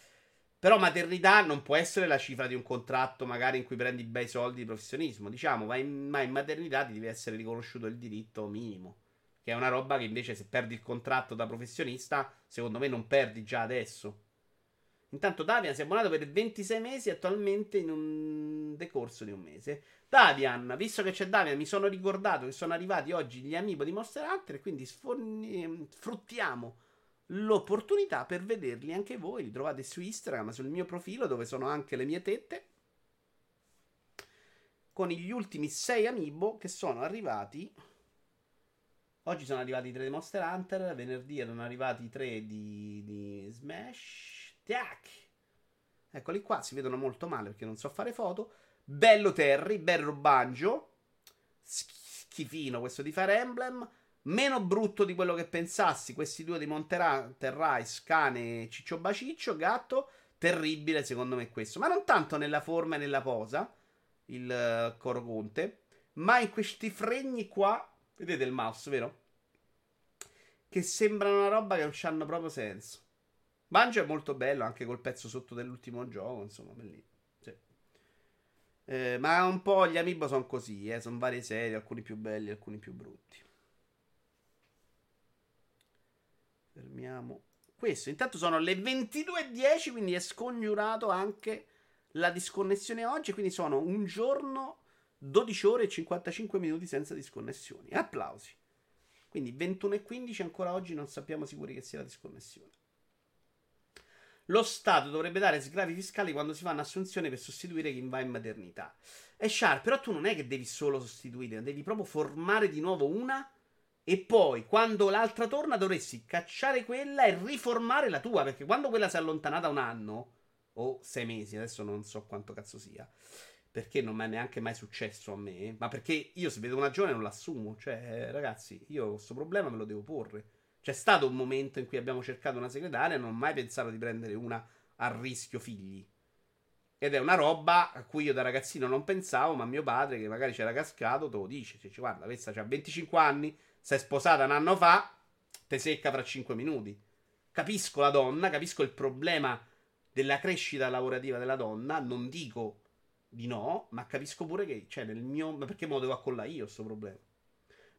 Però maternità non può essere la cifra di un contratto, magari in cui prendi bei soldi di professionismo. Diciamo, ma in, ma in maternità ti deve essere riconosciuto il diritto minimo. Che è una roba che invece se perdi il contratto da professionista, secondo me non perdi già adesso. Intanto Davian si è abbonato per 26 mesi attualmente in un decorso di un mese. Davian, visto che c'è Davian, mi sono ricordato che sono arrivati oggi gli amiibo di Monster Hunter quindi sforni- sfruttiamo l'opportunità per vederli anche voi. Li trovate su Instagram, sul mio profilo dove sono anche le mie tette. Con gli ultimi 6 amiibo che sono arrivati Oggi sono arrivati i 3 di Monster Hunter, venerdì erano arrivati i 3 di, di Smash. Tac! Eccoli qua, si vedono molto male perché non so fare foto. Bello Terry, bello Banjo. Schifino questo di Fire Emblem. Meno brutto di quello che pensassi. Questi due di Rice, cane Ciccio Baciccio, gatto. Terribile secondo me questo. Ma non tanto nella forma e nella posa, il uh, Coro Conte. Ma in questi fregni qua Vedete il mouse, vero? Che sembra una roba che non hanno proprio senso. Banjo è molto bello anche col pezzo sotto dell'ultimo gioco, insomma, bellissimo. Sì. Eh, ma un po' gli amiibo sono così, eh, sono varie serie, alcuni più belli, alcuni più brutti. Fermiamo questo. Intanto sono le 22.10, quindi è scongiurato anche la disconnessione oggi, quindi sono un giorno 12 ore e 55 minuti senza disconnessioni. Applausi. Quindi 21 e 15 ancora oggi non sappiamo sicuri che sia la disconnessione. Lo Stato dovrebbe dare sgravi fiscali quando si fanno assunzioni per sostituire chi va in maternità. E Sharp, però tu non è che devi solo sostituire, devi proprio formare di nuovo una e poi quando l'altra torna dovresti cacciare quella e riformare la tua, perché quando quella si è allontanata un anno o sei mesi, adesso non so quanto cazzo sia, perché non mi è neanche mai successo a me, ma perché io se vedo una giovane non l'assumo, cioè ragazzi, io questo problema me lo devo porre. C'è stato un momento in cui abbiamo cercato una segretaria, non ho mai pensato di prendere una a rischio figli. Ed è una roba a cui io da ragazzino non pensavo, ma mio padre, che magari c'era cascato, te lo dice. Cioè, guarda, questa ha 25 anni, si è sposata un anno fa, te secca fra 5 minuti. Capisco la donna, capisco il problema della crescita lavorativa della donna, non dico di no, ma capisco pure che, cioè, nel mio... Ma perché me lo devo accollare io, questo problema?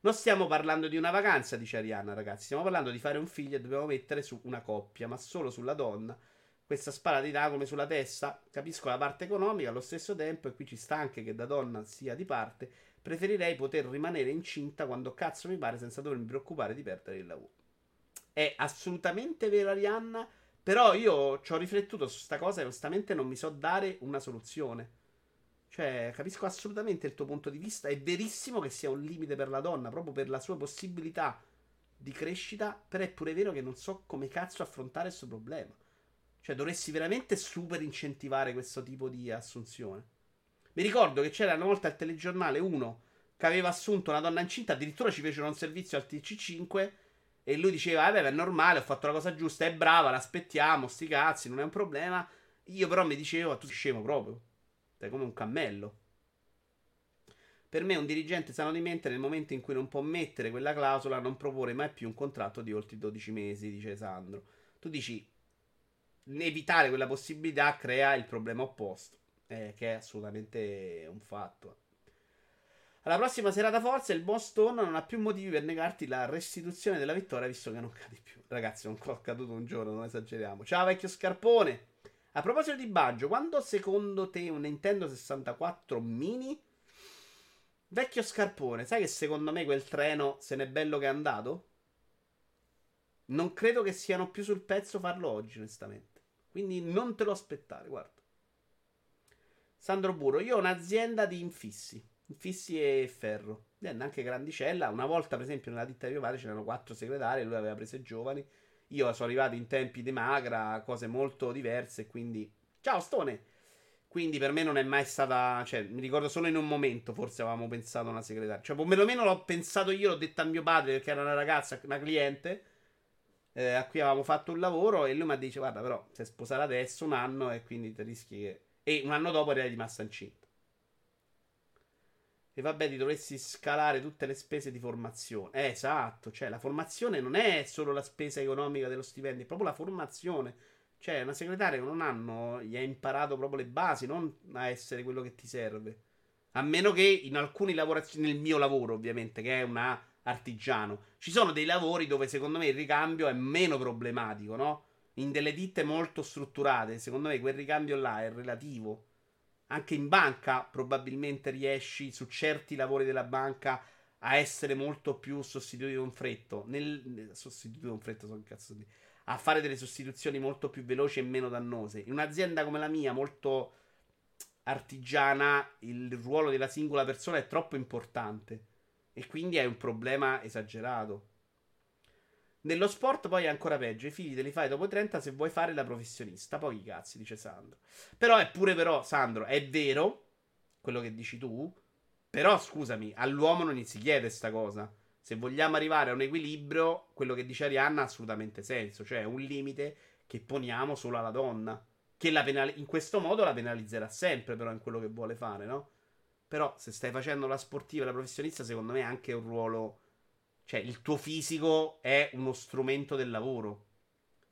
Non stiamo parlando di una vacanza, dice Arianna, ragazzi. Stiamo parlando di fare un figlio e dobbiamo mettere su una coppia, ma solo sulla donna. Questa spara ti dà come sulla testa. Capisco la parte economica, allo stesso tempo, e qui ci sta anche che da donna sia di parte. Preferirei poter rimanere incinta quando cazzo mi pare senza dovermi preoccupare di perdere il lavoro. È assolutamente vero, Arianna. Però io ci ho riflettuto su questa cosa e onestamente non mi so dare una soluzione. Cioè, capisco assolutamente il tuo punto di vista. È verissimo che sia un limite per la donna, proprio per la sua possibilità di crescita. Però è pure vero che non so come cazzo affrontare questo problema. Cioè, dovresti veramente super incentivare questo tipo di assunzione. Mi ricordo che c'era una volta al telegiornale uno che aveva assunto una donna incinta, addirittura ci fecero un servizio al TC5 e lui diceva, vabbè, è normale, ho fatto la cosa giusta, è brava, l'aspettiamo, sti cazzi, non è un problema. Io però mi dicevo, tu sei scemo proprio. Sei come un cammello. Per me un dirigente sano di mente nel momento in cui non può mettere quella clausola non propone mai più un contratto di oltre 12 mesi, dice Sandro. Tu dici evitare quella possibilità crea il problema opposto, eh, che è assolutamente un fatto. Alla prossima serata forza il Boston non ha più motivi per negarti la restituzione della vittoria visto che non cadi più. Ragazzi, non ho caduto un giorno, non esageriamo. Ciao vecchio scarpone. A proposito di Baggio, quando secondo te un Nintendo 64 mini? Vecchio scarpone, sai che secondo me quel treno se n'è bello che è andato? Non credo che siano più sul pezzo farlo oggi, onestamente. Quindi non te lo aspettare, guarda. Sandro Burro, io ho un'azienda di infissi. Infissi e ferro. Diventa anche grandicella. Una volta, per esempio, nella ditta di mio padre c'erano quattro segretarie, lui aveva preso i giovani. Io sono arrivato in tempi di magra, cose molto diverse, quindi... Ciao Stone! Quindi per me non è mai stata. Cioè, mi ricordo solo in un momento forse avevamo pensato a una segretaria. Cioè, o perlomeno l'ho pensato io, l'ho detto a mio padre perché era una ragazza, una cliente. Eh, a cui avevamo fatto un lavoro. E lui mi ha detto: Guarda, però, sei sposata adesso un anno e quindi ti rischi che. E un anno dopo eri rimasta incinta. E vabbè, ti dovresti scalare tutte le spese di formazione. Eh, esatto, cioè la formazione non è solo la spesa economica dello stipendio, è proprio la formazione. Cioè, una segretaria con un anno gli ha imparato proprio le basi, non a essere quello che ti serve. A meno che in alcuni lavorazioni, nel mio lavoro ovviamente, che è una artigiano, ci sono dei lavori dove secondo me il ricambio è meno problematico, no? In delle ditte molto strutturate, secondo me quel ricambio là è relativo. Anche in banca probabilmente riesci su certi lavori della banca a essere molto più sostituito un fretto. Nel, sostituito un fretto, sono cazzo di a fare delle sostituzioni molto più veloci e meno dannose. In un'azienda come la mia, molto artigiana, il ruolo della singola persona è troppo importante e quindi hai un problema esagerato. Nello sport poi è ancora peggio, i figli te li fai dopo 30 se vuoi fare la professionista, pochi cazzi, dice Sandro. Però è pure però, Sandro, è vero quello che dici tu, però scusami, all'uomo non gli si chiede sta cosa se vogliamo arrivare a un equilibrio, quello che dice Arianna ha assolutamente senso, cioè un limite che poniamo solo alla donna, che penali- in questo modo la penalizzerà sempre però in quello che vuole fare, no? Però se stai facendo la sportiva e la professionista, secondo me è anche un ruolo, cioè il tuo fisico è uno strumento del lavoro.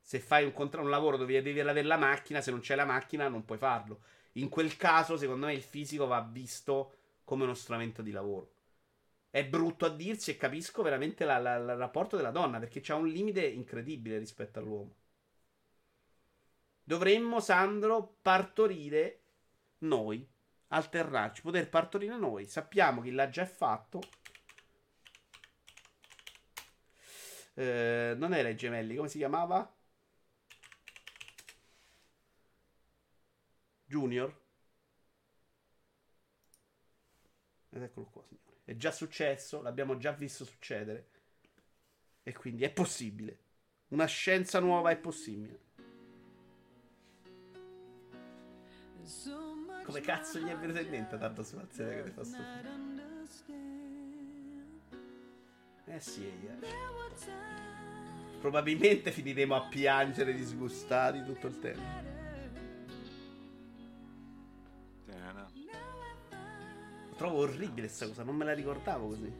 Se fai un, contra- un lavoro dove devi avere la macchina, se non c'è la macchina non puoi farlo. In quel caso, secondo me, il fisico va visto come uno strumento di lavoro è brutto a dirsi e capisco veramente il rapporto della donna perché c'ha un limite incredibile rispetto all'uomo. Dovremmo, Sandro, partorire noi, alternarci, poter partorire noi. Sappiamo chi l'ha già fatto. Eh, non era i gemelli, come si chiamava? Junior. Ed eccolo qua, signore. È già successo, l'abbiamo già visto succedere. E quindi è possibile. Una scienza nuova è possibile. Come cazzo gli è venuto in mente tanta spaziale che ne fa sto Eh sì, eh. Probabilmente finiremo a piangere disgustati tutto il tempo. Trovo orribile questa cosa, non me la ricordavo così.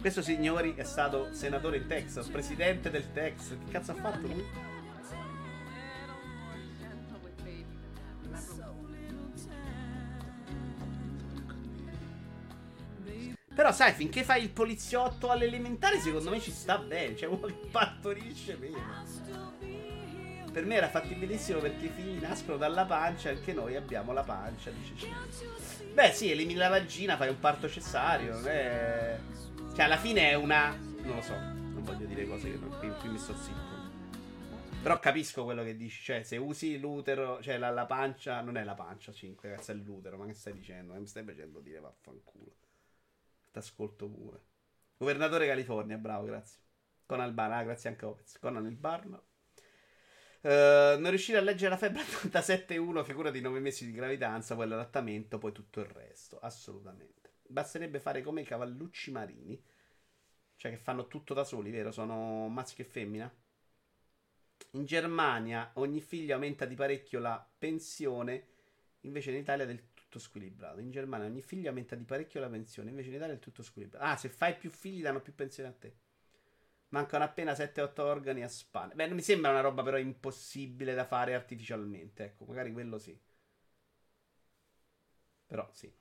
Questo signori è stato senatore in Texas, presidente del Texas. Che cazzo ha fatto lui? Però sai, finché fai il poliziotto all'elementare, secondo me ci sta bene. Cioè, uno che partorisce bene. Per me era fattibilissimo perché i figli nascono dalla pancia, anche noi abbiamo la pancia, dice. Beh, sì, elimini la vagina, fai un parto cessario, non. Cioè, alla fine è una... Non lo so, non voglio dire cose che non... qui, mi sto zitto. Però capisco quello che dici, cioè se usi l'utero, cioè la, la pancia, non è la pancia 5, ragazzi, è l'utero, ma che stai dicendo? Che mi stai facendo dire vaffanculo? T'ascolto pure. Governatore California, bravo, grazie. Con Albana, ah, grazie anche a Opez. Conan il Barno. Uh, non riuscire a leggere la febbre 87.1, figura di 9 mesi di gravidanza, poi l'adattamento, poi tutto il resto. Assolutamente. Basterebbe fare come i cavallucci marini, cioè che fanno tutto da soli, vero? Sono maschio e femmina. In Germania ogni figlio aumenta di parecchio la pensione, invece in Italia del tutto squilibrato. In Germania ogni figlio aumenta di parecchio la pensione, invece in Italia è tutto squilibrato. Ah, se fai più figli danno più pensione a te. Mancano appena 7-8 organi a spanne. Beh, non mi sembra una roba però impossibile da fare artificialmente. Ecco, magari quello sì. Però sì.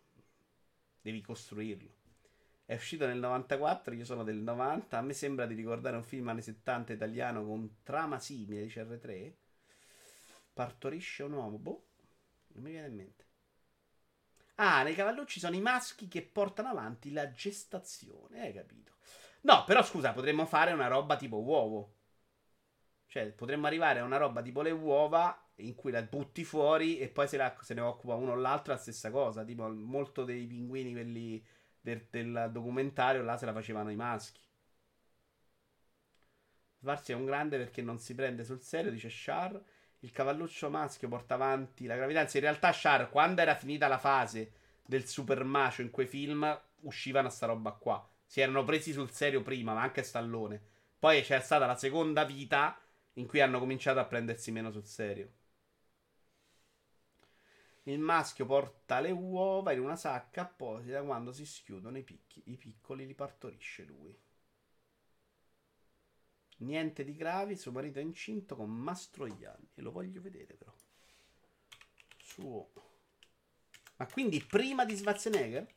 Devi costruirlo. È uscito nel 94, io sono del 90. A me sembra di ricordare un film anni 70 italiano con trama simile di CR3. Partorisce un uomo. Boh, non mi viene in mente. Ah, nei cavallucci sono i maschi che portano avanti la gestazione. Hai capito? No, però scusa, potremmo fare una roba tipo uovo. Cioè, potremmo arrivare a una roba tipo le uova in cui la butti fuori e poi se, la- se ne occupa uno o l'altro la stessa cosa. Tipo, molto dei pinguini, quelli del, del documentario, là se la facevano i maschi. Svarsi è un grande perché non si prende sul serio, dice Char. Il cavalluccio maschio porta avanti la gravidanza. In realtà, Char, quando era finita la fase del super macio in quei film, uscivano a sta roba qua. Si erano presi sul serio prima, ma anche Stallone. Poi c'è stata la seconda vita in cui hanno cominciato a prendersi meno sul serio. Il maschio porta le uova in una sacca apposita quando si schiudono i picchi. I piccoli li partorisce lui. Niente di gravi, suo marito è incinto con Mastroianni. E lo voglio vedere però. Suo. Ma quindi prima di Schwarzenegger?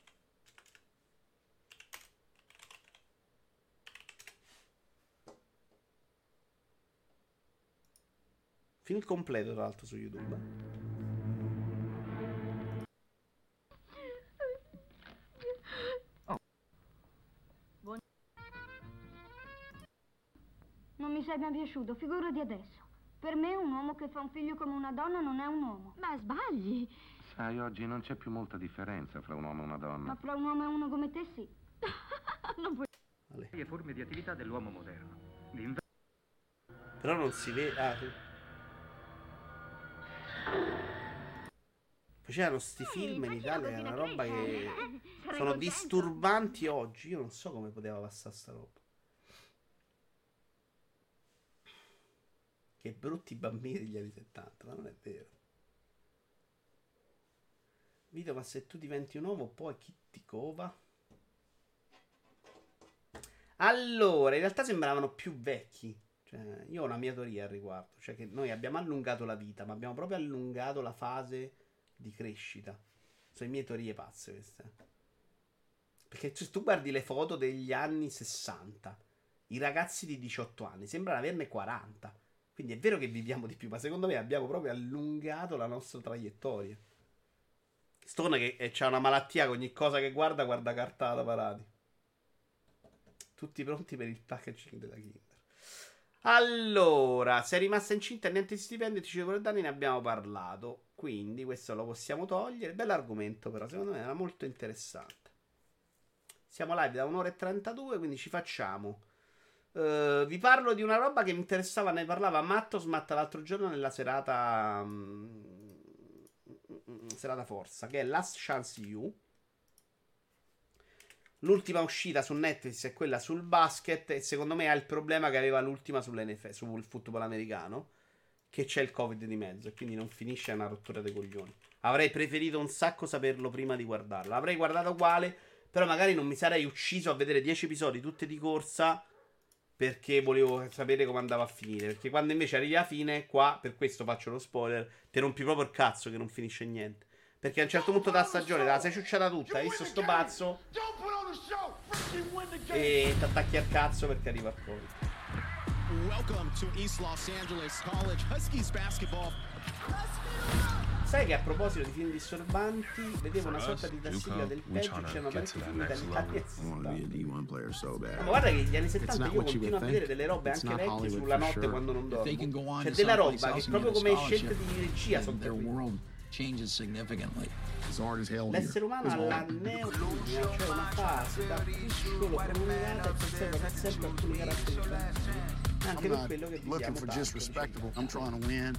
Film completo tra l'altro su YouTube. Non mi sei mai piaciuto, figurati adesso. Per me un uomo che fa un figlio come una donna non è un uomo. Ma sbagli. Sai, oggi non c'è più molta differenza fra un uomo e una Ma donna. fra un uomo e uno come te sì. non puoi... Vale. varie forme di attività dell'uomo moderno. L'inverno Però non si vede. Ah. Facevano sti film in Italia, è una roba che sono disturbanti oggi. Io non so come poteva passare sta roba. Che brutti bambini degli anni 70, ma non è vero. Vito, ma se tu diventi un uomo, poi chi ti cova? Allora, in realtà sembravano più vecchi. Cioè, io ho una mia teoria al riguardo. Cioè, che noi abbiamo allungato la vita, ma abbiamo proprio allungato la fase di crescita. Sono le mie teorie pazze queste. Perché se tu guardi le foto degli anni 60, i ragazzi di 18 anni sembrano averne 40. Quindi è vero che viviamo di più, ma secondo me abbiamo proprio allungato la nostra traiettoria. Stone che eh, c'ha una malattia che ogni cosa che guarda, guarda cartata parati. Tutti pronti per il packaging della Kinder. Allora, sei rimasta incinta e niente di stipendio, ti dicevo danni, ne abbiamo parlato. Quindi questo lo possiamo togliere. Bell'argomento però, secondo me era molto interessante. Siamo live da un'ora e 32, quindi ci facciamo. Eh, vi parlo di una roba che mi interessava, ne parlava Mattos Matt l'altro giorno nella serata... mm, serata Forza, che è Last Chance You. L'ultima uscita su Netflix è quella sul basket e secondo me ha il problema che aveva l'ultima sull'NFL, sul football americano, che c'è il Covid di mezzo e quindi non finisce una rottura dei coglioni. Avrei preferito un sacco saperlo prima di guardarla. Avrei guardato uguale, però magari non mi sarei ucciso a vedere 10 episodi tutti di corsa perché volevo sapere come andava a finire. Perché quando invece arrivi alla fine, qua, per questo faccio lo spoiler, ti rompi proprio il cazzo che non finisce niente. Perché a un certo punto della stagione te la sei ciucciata tutta, hai visto sto pazzo e ti attacchi al cazzo perché arriva a poi. Welcome to East Los Angeles College Huskies basketball. Sai che a proposito di film disturbanti, vedevo una sorta di classifica del peggio, c'erano parecchi film italiani e Ma guarda che gli anni 70 io continuo a vedere delle robe anche vecchie sulla notte quando non dormo. C'è della roba che proprio come scelte di regia sono terribili. L'essere umano ha la neotonia, cioè una fase da piccolo prolungata e conserva per sempre alcuni caratteristiche. Anche per quello che looking diciamo for tanto, just respectable. I'm trying to win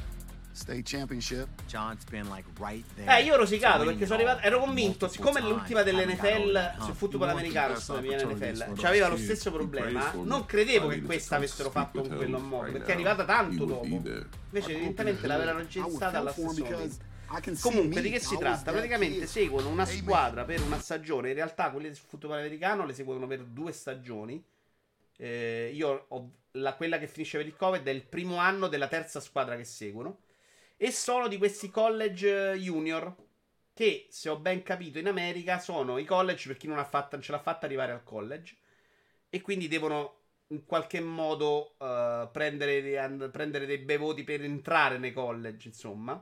state championship. John's been like right there. Eh, io ho rosicato perché sono arrivato. Ero convinto, siccome l'ultima dell'NFL sul football americano, via NFL, c'aveva lo stesso problema. Non credevo che questa avessero fatto in quello modo, perché è arrivata tanto dopo. Invece, evidentemente l'avevano registrata allo stesso momento. Comunque, di che si tratta? Praticamente seguono una squadra per una stagione. In realtà, quelle del football americano le seguono per due stagioni. Eh, io ho la- quella che finisce per il Covid è il primo anno della terza squadra che seguono. E sono di questi college eh, junior. Che, se ho ben capito, in America sono i college per chi non, fatta, non ce l'ha fatta arrivare al college. E quindi devono in qualche modo eh, prendere, and- prendere dei bei voti per entrare nei college, insomma.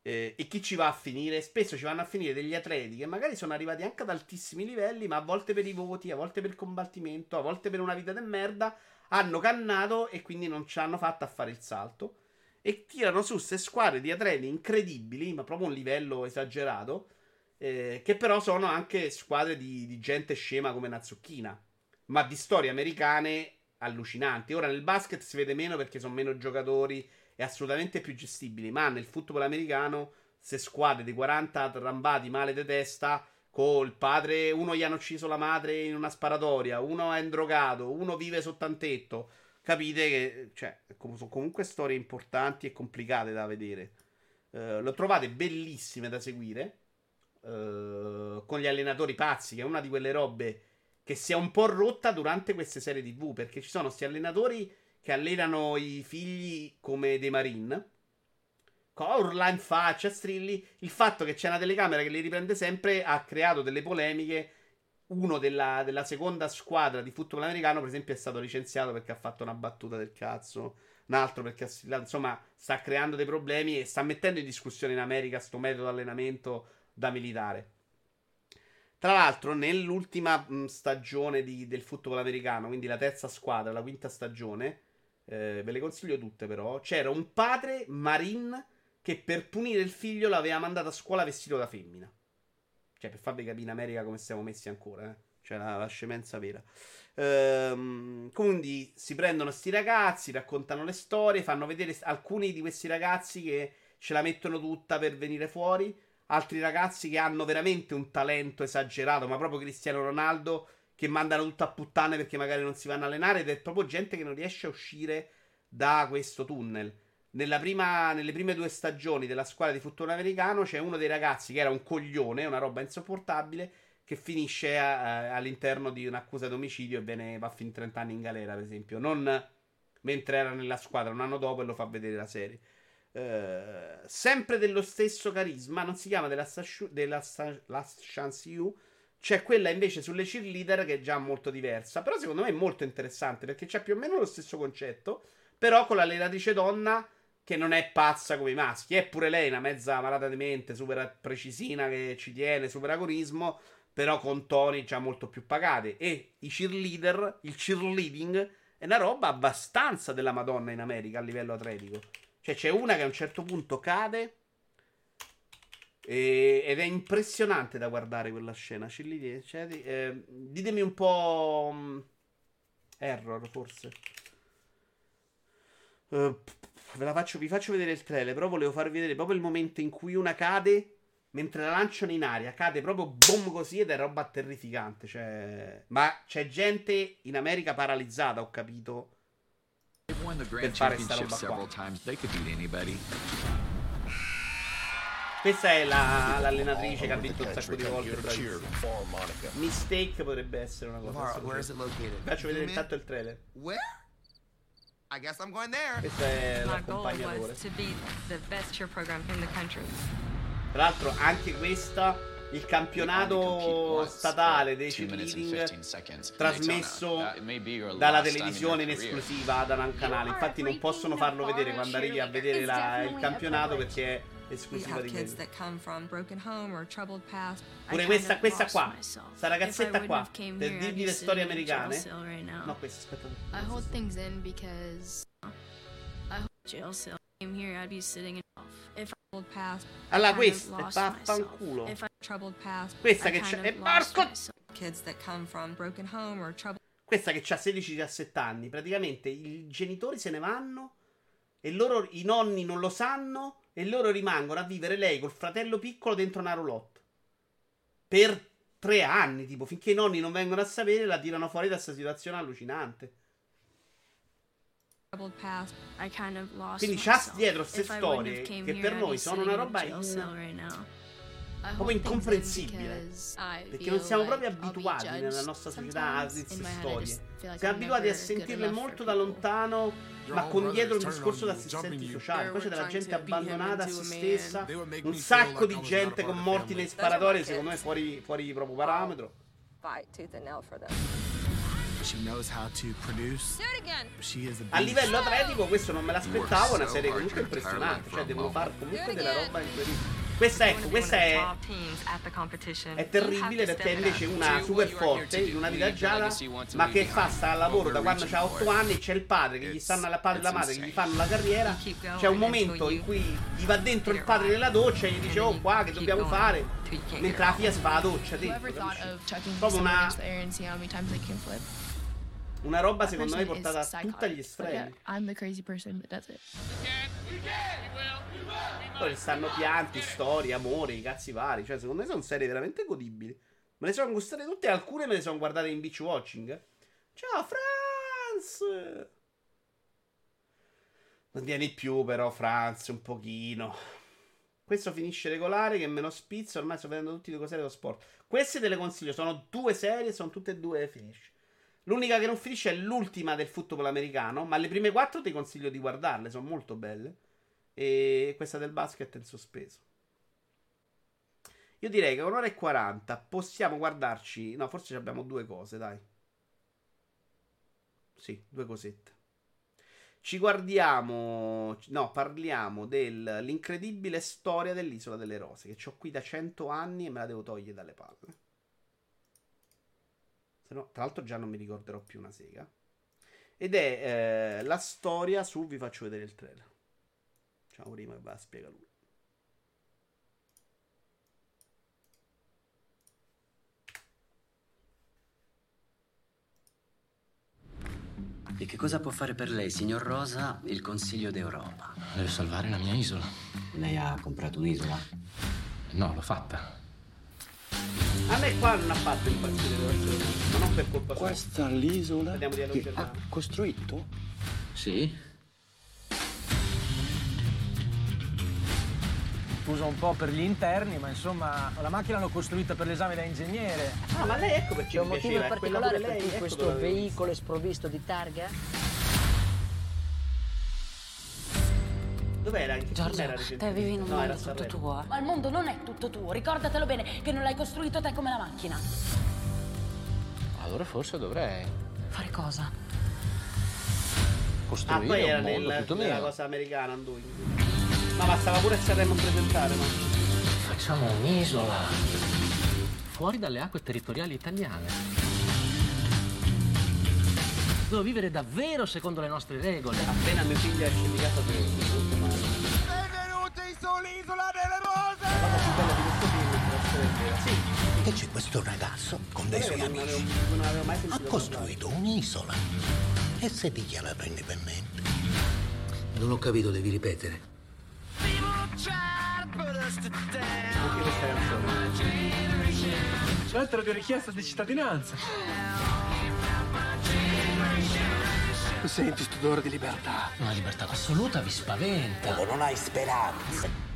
Eh, e chi ci va a finire? Spesso ci vanno a finire degli atleti che magari sono arrivati anche ad altissimi livelli, ma a volte per i voti, a volte per il combattimento, a volte per una vita de merda, hanno cannato e quindi non ci hanno fatto a fare il salto. E tirano su queste squadre di atleti incredibili, ma proprio un livello esagerato. eh, che però sono anche squadre di, di gente scema come Nazzucchina, ma di storie americane allucinanti. Ora nel basket si vede meno perché sono meno giocatori e assolutamente più gestibili, ma nel football americano se squadre di 40 trambati male di testa col padre, uno gli hanno ucciso la madre in una sparatoria, uno è indrogato, uno vive sotto un tetto. Capite che cioè, sono comunque storie importanti e complicate da vedere. Uh, lo trovate bellissime da seguire. Uh, con gli allenatori pazzi, che è una di quelle robe che si è un po' rotta durante queste serie TV. Perché ci sono questi allenatori che allenano i figli come dei Marine. Urla in faccia, strilli. Il fatto che c'è una telecamera che li riprende sempre ha creato delle polemiche. Uno della, della, seconda squadra di football americano, per esempio, è stato licenziato perché ha fatto una battuta del cazzo. Un altro perché. Insomma, sta creando dei problemi e sta mettendo in discussione in America sto metodo di allenamento da militare. Tra l'altro, nell'ultima stagione di, del football americano, quindi la terza squadra, la quinta stagione, eh, ve le consiglio tutte però, c'era un padre marine che per punire il figlio l'aveva mandato a scuola vestito da femmina. Cioè, per farvi capire in America come siamo messi ancora, eh. Cioè, la, la scemenza vera. Ehm, quindi si prendono sti ragazzi, raccontano le storie, fanno vedere alcuni di questi ragazzi che ce la mettono tutta per venire fuori. Altri ragazzi che hanno veramente un talento esagerato, ma proprio Cristiano Ronaldo, che mandano tutto a puttane perché magari non si vanno a allenare. Ed è proprio gente che non riesce a uscire da questo tunnel. Prima, nelle prime due stagioni della squadra di football americano c'è uno dei ragazzi che era un coglione, una roba insopportabile, che finisce a, a, all'interno di un'accusa d'omicidio e viene, va fin 30 anni in galera, per esempio. Non mentre era nella squadra, un anno dopo e lo fa vedere la serie. Uh, sempre dello stesso carisma, non si chiama della, della Last Chance You. C'è quella invece sulle cheerleader che è già molto diversa. Però secondo me è molto interessante perché c'è più o meno lo stesso concetto. Però con l'allenatrice donna che non è pazza come i maschi. È pure lei una mezza malata di mente, super precisina che ci tiene, super agonismo, però con toni già molto più pagati. E i cheerleader, il cheerleading è una roba abbastanza della Madonna in America a livello atletico. Cioè c'è una che a un certo punto cade e, ed è impressionante da guardare quella scena. Cioè, eh, ditemi un po'... Um, error forse. Uh, faccio, vi faccio vedere il trailer. Però volevo farvi vedere proprio il momento in cui una cade. Mentre la lanciano in aria, cade proprio boom così ed è roba terrificante. Cioè... Ma c'è gente in America paralizzata, ho capito. Per fare sta roba qua. Questa è la, l'allenatrice che ha vinto un sacco di volte. Mistake potrebbe essere una cosa. Vi faccio vedere intanto il trailer. Where? I guess I'm going there. Questo è My goal l'accompagnatore. was to be the best cheer program in the country. Tra l'altro, anche questa. Il campionato statale dei cheerleading trasmesso dalla televisione in esclusiva da un canale. Infatti, non possono farlo vedere quando arrivi a vedere la- il campionato perché è esclusiva di quello. Pure questa, questa qua, sta ragazzetta qua, per dirgli le storie americane. No, questa, aspetta. I hold things in because I hold jail cell. Came here, I'd be sitting in. Allora, questa è troubled past. Questa che c'è- e troubled. Questa che ha 16-17 anni, praticamente i genitori se ne vanno e loro, i nonni non lo sanno e loro rimangono a vivere lei col fratello piccolo dentro una roulotte. Per tre anni, tipo, finché i nonni non vengono a sapere, la tirano fuori da questa situazione allucinante. Troubled past. I kind of lost Quindi c'ha dietro queste storie che per noi sono una roba in- proprio incomprensibile. Perché non siamo proprio abituati nella nostra società a queste storie. Siamo abituati a sentirle molto da people. lontano, ma con dietro un discorso jumping assistenti sociali. Poi c'è della gente abbandonata a se stessa, un sacco di gente con morti the nei sparatori, secondo me fuori, fuori proprio parametro. fight tooth and nail for them. A livello atletico questo non me l'aspettavo, è una serie comunque impressionante, cioè devono fare comunque della roba incredibile. Questa ecco, questa è top teams at the competition, È terribile perché it invece una super forte in una vita gialla, ma che fa sta al lavoro da quando ha 8 anni e c'è il padre che gli stanno alla padre e la madre che gli fanno la carriera. C'è un momento in cui gli va dentro il padre nella doccia e gli dice "Oh, qua che dobbiamo fare?" Mentre la figlia si fa la doccia dentro. Proprio una, una roba That secondo me portata a tutti yeah, estremi. I'm the crazy person that does it. Poi stanno pianti, storie, amore, i cazzi vari. Cioè, secondo me sono serie veramente godibili. Me le sono gustate tutte, alcune me le sono guardate in beach watching. Ciao, Franz! Non vieni più, però, Franz, un pochino. Questo finisce regolare, che me lo spizzo. Ormai sto vedendo tutti le cose dello sport. Queste te le consiglio, sono due serie, sono tutte e due finish. L'unica che non finisce è l'ultima del football americano, ma le prime quattro ti consiglio di guardarle, sono molto belle. E questa del basket è in sospeso. Io direi che un'ora e 40 possiamo guardarci. No, forse abbiamo due cose, dai. Sì, due cosette. Ci guardiamo. No, parliamo dell'incredibile storia dell'isola delle rose. Che ho qui da 100 anni e me la devo togliere dalle palle. Se no, tra l'altro, già non mi ricorderò più una sega. Ed è eh, la storia su. Vi faccio vedere il trailer. Ciao, prima che va a spiegare lui. E che cosa può fare per lei, signor Rosa, il Consiglio d'Europa? Deve salvare la mia isola. Lei ha comprato un'isola? No, l'ho fatta. A me qua non ha fatto impazzire, onesto, ma non per colpa sua. Questa l'isola Vediamo di che ha costruito? Sì? Scusa un po' per gli interni, ma insomma la macchina l'ho costruita per l'esame da ingegnere. Ah, ma lei ecco perché C'è un motivo piaceva, è particolare per cui ecco questo veicolo è sprovvisto di targa? Dov'era? In che Giorgio, era te vivi in un No, mondo tutto Sanremo. tuo. Ma il mondo non è tutto tuo, ricordatelo bene, che non l'hai costruito te come la macchina. Allora forse dovrei Fare cosa? Ah, costruire poi era un mondo nel, tutto nella mio. cosa americana, Anduin. Ma bastava pure a Sanremo presentare, ma... Facciamo un'isola. Fuori dalle acque territoriali italiane. Devo vivere davvero secondo le nostre regole. Appena mio figlio esce di casa devo sull'isola delle rose! La cosa più bella di questo film è essere vera. Sì, E c'è questo ragazzo con dei suoi amici. Ha costruito un'isola e si è dichiarato indipendente. Non ho capito, devi ripetere. Lettera di richiesta di cittadinanza. Senti sto odore di libertà. Una libertà assoluta vi spaventa. non hai speranze.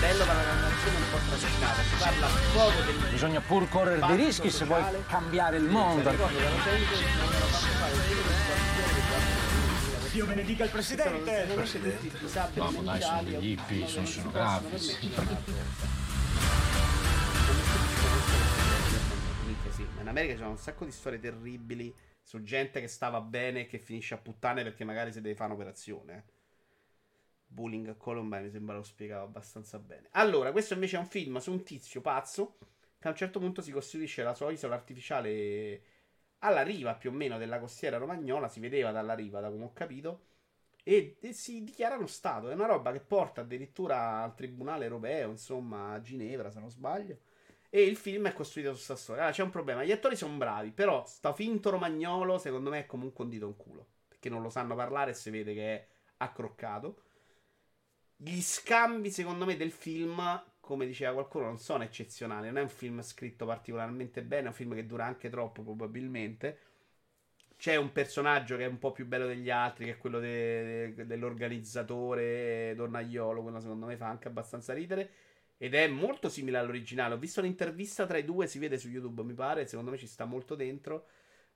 Bello per la canzone un po' trascinata. Si parla poco del Bisogna pur correre dei rischi se vuoi cambiare il mondo. Dio benedica il Presidente! Disabili Dopo dai, sono degli hippie, sono non si scenografi. possono sì. Ma in America c'è un sacco di storie terribili su gente che stava bene e che finisce a puttane perché magari si deve fare un'operazione. Bullying a Columbine mi sembra lo spiegavo abbastanza bene. Allora, questo invece è un film su un tizio pazzo che a un certo punto si costruisce la sua isola artificiale alla riva più o meno della costiera romagnola, si vedeva dalla riva, da come ho capito, e, e si dichiara uno Stato. È una roba che porta addirittura al Tribunale Europeo, insomma, a Ginevra, se non sbaglio. E il film è costruito su questa storia. Allora, c'è un problema. Gli attori sono bravi, però sta finto romagnolo, secondo me, è comunque un dito in culo. Perché non lo sanno parlare e si vede che è accroccato. Gli scambi, secondo me, del film, come diceva qualcuno, non sono eccezionali. Non è un film scritto particolarmente bene, è un film che dura anche troppo, probabilmente. C'è un personaggio che è un po' più bello degli altri, che è quello de- de- dell'organizzatore Donnaiolo. Quello secondo me fa anche abbastanza ridere. Ed è molto simile all'originale. Ho visto un'intervista tra i due, si vede su YouTube, mi pare. Secondo me ci sta molto dentro.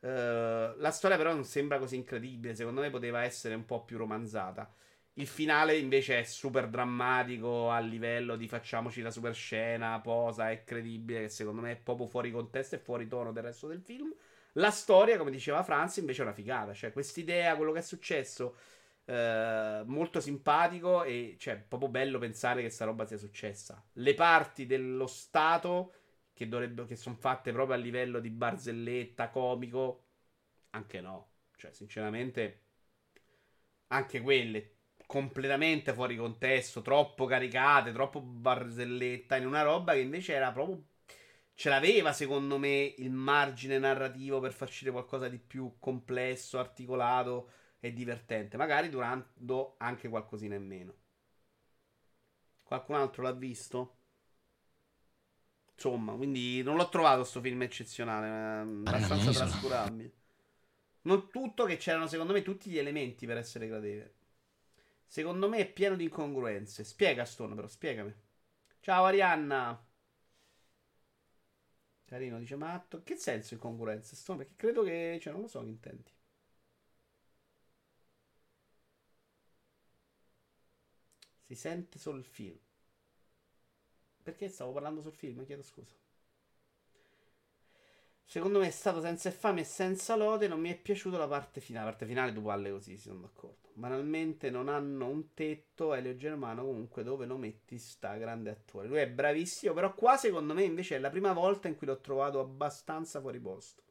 Eh, la storia, però, non sembra così incredibile. Secondo me poteva essere un po' più romanzata. Il finale, invece, è super drammatico a livello di facciamoci la super scena, posa, è credibile. Che secondo me è proprio fuori contesto e fuori tono del resto del film. La storia, come diceva Franz, invece è una figata. Cioè, quest'idea, quello che è successo eh, molto simpatico e cioè proprio bello pensare che sta roba sia successa. Le parti dello Stato che, che sono fatte proprio a livello di barzelletta, comico, anche no. Cioè, sinceramente, anche quelle completamente fuori contesto, troppo caricate, troppo barzelletta, in una roba che invece era proprio ce l'aveva secondo me il margine narrativo per far uscire qualcosa di più complesso, articolato e divertente, magari durando anche qualcosina in meno. Qualcun altro l'ha visto? Insomma, quindi non l'ho trovato sto film eccezionale, abbastanza trascurabile. Non tutto che c'erano secondo me tutti gli elementi per essere gradevole. Secondo me è pieno di incongruenze. Spiega Stone però, spiegami. Ciao Arianna. Carino dice Matto. Che senso incongruenze? Stone? Perché credo che... Cioè non lo so che intendi. Si sente solo il film. Perché stavo parlando sul film? Chiedo scusa. Secondo me è stato senza fame e senza lode. Non mi è piaciuta la parte finale. La parte finale tu palle così, sono d'accordo. Banalmente non hanno un tetto. Elio Germano, comunque, dove lo metti sta grande attore. Lui è bravissimo. Però qua, secondo me, invece è la prima volta in cui l'ho trovato abbastanza fuori posto.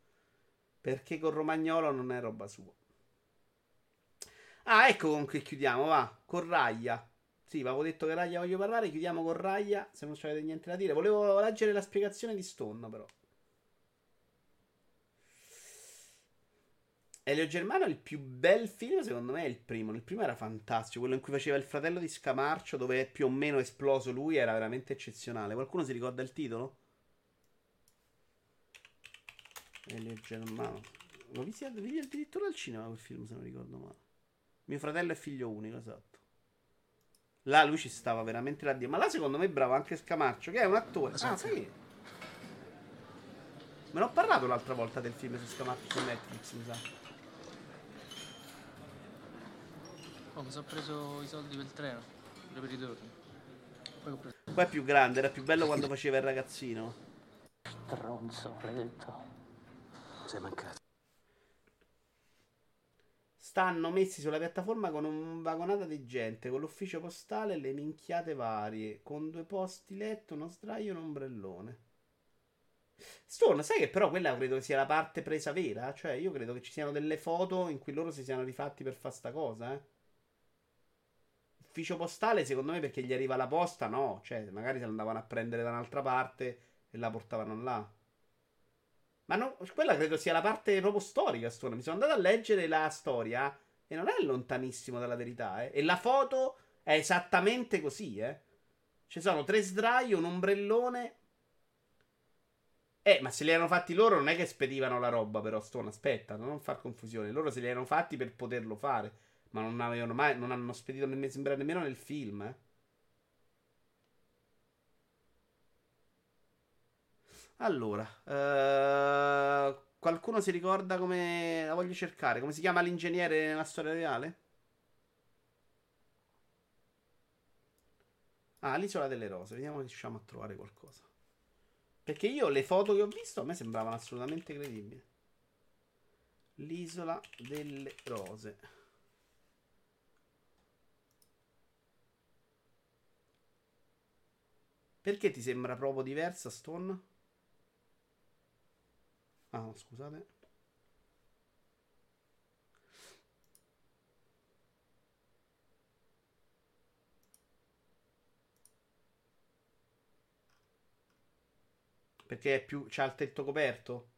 Perché con Romagnolo non è roba sua. Ah, ecco con che chiudiamo, va. Con Raglia. Sì, avevo detto che Raglia voglio parlare. Chiudiamo con Raglia. Se non avete niente da dire. Volevo leggere la spiegazione di Stone, però. Elio Germano, il più bel film, secondo me, è il primo. Il primo era fantastico. Quello in cui faceva il fratello di Scamarcio, dove è più o meno esploso lui, era veramente eccezionale. Qualcuno si ricorda il titolo? Elio Germano. Vidi, vidi addirittura al cinema quel film, se non ricordo male. Mio fratello è figlio unico, esatto. Là lui ci stava veramente la Dio. Ma là secondo me è bravo anche Scamarcio, che è un attore. Ah, sì. Me ne ho parlato l'altra volta del film su Scamarcio su Netflix, mi sa. Oh, mi sono preso i soldi per il treno, per i ritorni. Poi preso... Qua è più grande, era più bello quando faceva il ragazzino. Stronzo, maledetto. Sei mancato. Stanno messi sulla piattaforma con un vagonata di gente, con l'ufficio postale e le minchiate varie, con due posti letto, uno sdraio e un ombrellone. Stone, sai che però quella credo sia la parte presa vera? Cioè, io credo che ci siano delle foto in cui loro si siano rifatti per fare sta cosa, eh. Ufficio postale, secondo me, perché gli arriva la posta, no. Cioè, magari se andavano a prendere da un'altra parte e la portavano là. Ma no, quella credo sia la parte proprio storica, Stone. Mi sono andato a leggere la storia e non è lontanissimo dalla verità, eh. E la foto è esattamente così, eh. Ci sono tre sdrai, un ombrellone. Eh, ma se li hanno fatti loro non è che spedivano la roba, però, Stone, aspetta, non far confusione. Loro se li hanno fatti per poterlo fare. Ma non avevano mai, non hanno spedito nemmeno, sembra nemmeno nel film, eh. Allora, uh, qualcuno si ricorda come la voglio cercare? Come si chiama l'ingegnere nella storia reale? Ah, l'isola delle rose. Vediamo se riusciamo a trovare qualcosa. Perché io le foto che ho visto a me sembravano assolutamente credibili. L'isola delle rose. Perché ti sembra proprio diversa, Stone? Ah, scusate. Perché è più. c'ha il tetto coperto?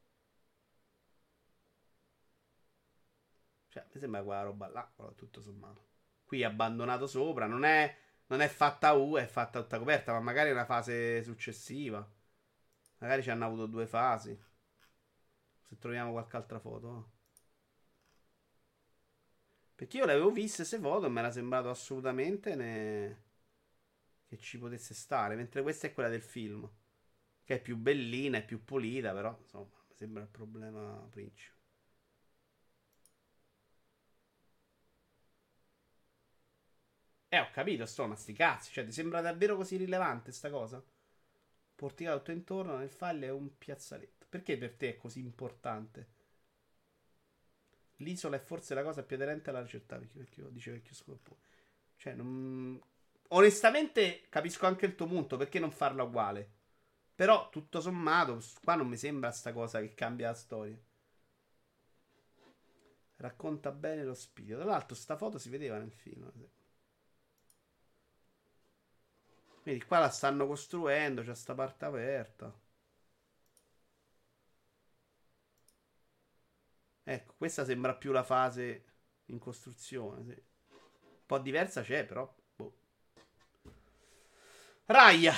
Cioè, mi sembra quella roba là, tutto sommato. Qui abbandonato sopra, non è, non è fatta U, è fatta tutta coperta, ma magari è una fase successiva. Magari ci hanno avuto due fasi. Se troviamo qualche altra foto. Perché io le avevo viste queste foto e mi era sembrato assolutamente ne... che ci potesse stare. Mentre questa è quella del film. Che è più bellina, è più pulita, però insomma, mi sembra il problema principe. Eh, ho capito, sto, ma sti cazzi. Cioè, ti sembra davvero così rilevante sta cosa? Porticato tutto intorno nel file è un piazzaletto. Perché per te è così importante? L'isola è forse la cosa più aderente alla vecchio, vecchio, dice vecchio Scorpone. Cioè, non... onestamente capisco anche il tuo punto, perché non farla uguale? Però, tutto sommato, qua non mi sembra sta cosa che cambia la storia. Racconta bene lo spirito. Tra l'altro, sta foto si vedeva nel film. Vedi, qua la stanno costruendo, c'è sta parte aperta. Ecco, questa sembra più la fase in costruzione. Sì. Un po' diversa c'è, però. Boh. Raya.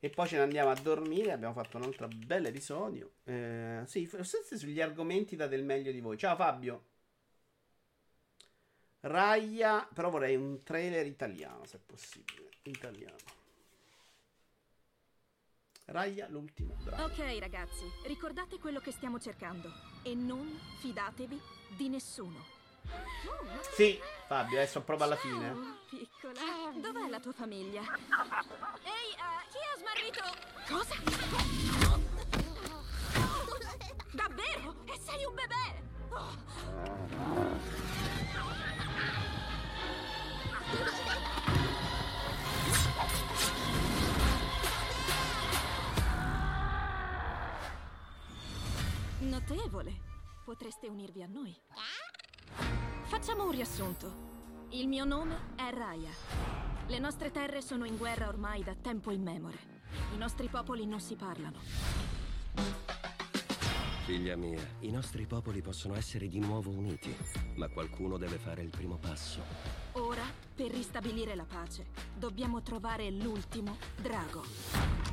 E poi ce ne andiamo a dormire. Abbiamo fatto un altro bel episodio. Eh, sì, forse sugli argomenti date il meglio di voi. Ciao Fabio. Raya, però vorrei un trailer italiano, se possibile. Italiano. Raya l'ultimo bravo. Ok ragazzi, ricordate quello che stiamo cercando e non fidatevi di nessuno. Sì, Fabio, adesso proprio alla fine. piccola. Dov'è la tua famiglia? Ehi, eh, chi ha smarrito? Cosa? Davvero? E sei un bebè? Oh. Notevole. Potreste unirvi a noi. Facciamo un riassunto. Il mio nome è Raya. Le nostre terre sono in guerra ormai da tempo immemore. I nostri popoli non si parlano. Figlia mia, i nostri popoli possono essere di nuovo uniti, ma qualcuno deve fare il primo passo. Ora, per ristabilire la pace, dobbiamo trovare l'ultimo drago.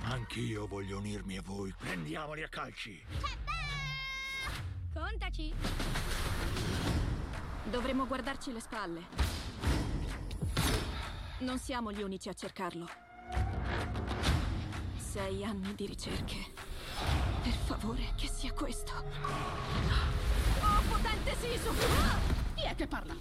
Anch'io voglio unirmi a voi. Prendiamoli a calci. Contaci! Dovremmo guardarci le spalle. Non siamo gli unici a cercarlo. Sei anni di ricerche. Per favore, che sia questo. Oh, potente Sisu! Chi è che parla?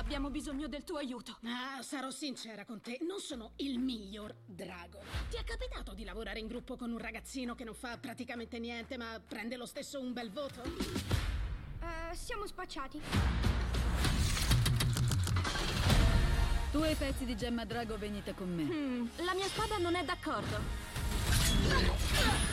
Abbiamo bisogno del tuo aiuto. Ah, sarò sincera con te, non sono il miglior drago. Ti è capitato di lavorare in gruppo con un ragazzino che non fa praticamente niente, ma prende lo stesso un bel voto? Eh, siamo spacciati. Tu e i pezzi di gemma drago venite con me. Hmm, la mia spada non è d'accordo.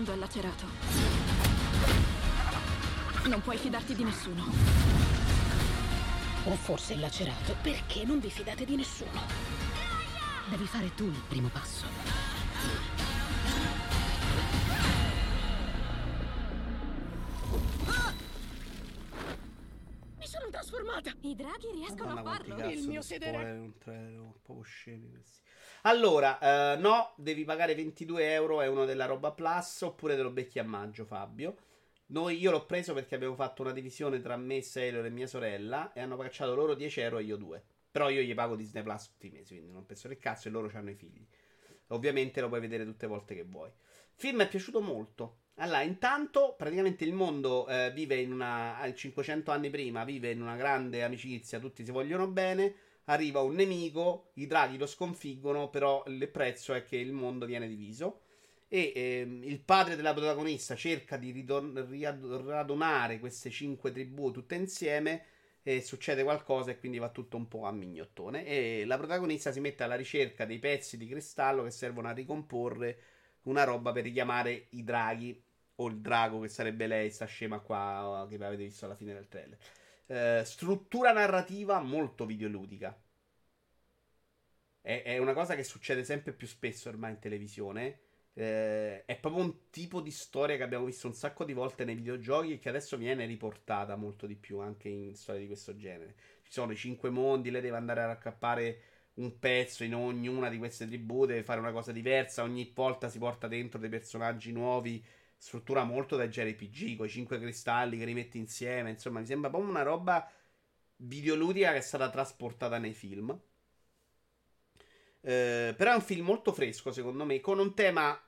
Mondo è lacerato. Non puoi fidarti di nessuno. O forse è lacerato. Perché non vi fidate di nessuno? Devi fare tu il primo passo. Mi sono trasformata! I draghi riescono a farlo. Il mio sedere. un trailer, un po' scemi questi. Allora, eh, no, devi pagare 22 euro, è uno della roba plus, oppure te lo becchi a maggio, Fabio. Noi, io l'ho preso perché abbiamo fatto una divisione tra me, Sailor e mia sorella e hanno pagciato loro 10 euro e io 2. Però io gli pago Disney Plus tutti i mesi, quindi non penso che cazzo e loro hanno i figli. Ovviamente lo puoi vedere tutte le volte che vuoi. Il film è piaciuto molto. Allora, intanto, praticamente il mondo eh, vive in una. eh, 500 anni prima, vive in una grande amicizia, tutti si vogliono bene. Arriva un nemico, i draghi lo sconfiggono, però il prezzo è che il mondo viene diviso. E ehm, il padre della protagonista cerca di ridon- radunare queste cinque tribù tutte insieme. E succede qualcosa e quindi va tutto un po' a mignottone. E la protagonista si mette alla ricerca dei pezzi di cristallo che servono a ricomporre una roba per richiamare i draghi. O il drago, che sarebbe lei, sta scema qua che avete visto alla fine del trailer. Eh, struttura narrativa molto videoludica. È, è una cosa che succede sempre più spesso ormai in televisione. Eh, è proprio un tipo di storia che abbiamo visto un sacco di volte nei videogiochi e che adesso viene riportata molto di più anche in storie di questo genere. Ci sono i cinque mondi, lei deve andare a raccappare un pezzo in ognuna di queste tribù, deve fare una cosa diversa, ogni volta si porta dentro dei personaggi nuovi, struttura molto da JRPG, con i cinque cristalli che rimetti insieme, insomma mi sembra proprio una roba videoludica che è stata trasportata nei film. Eh, però è un film molto fresco, secondo me, con un tema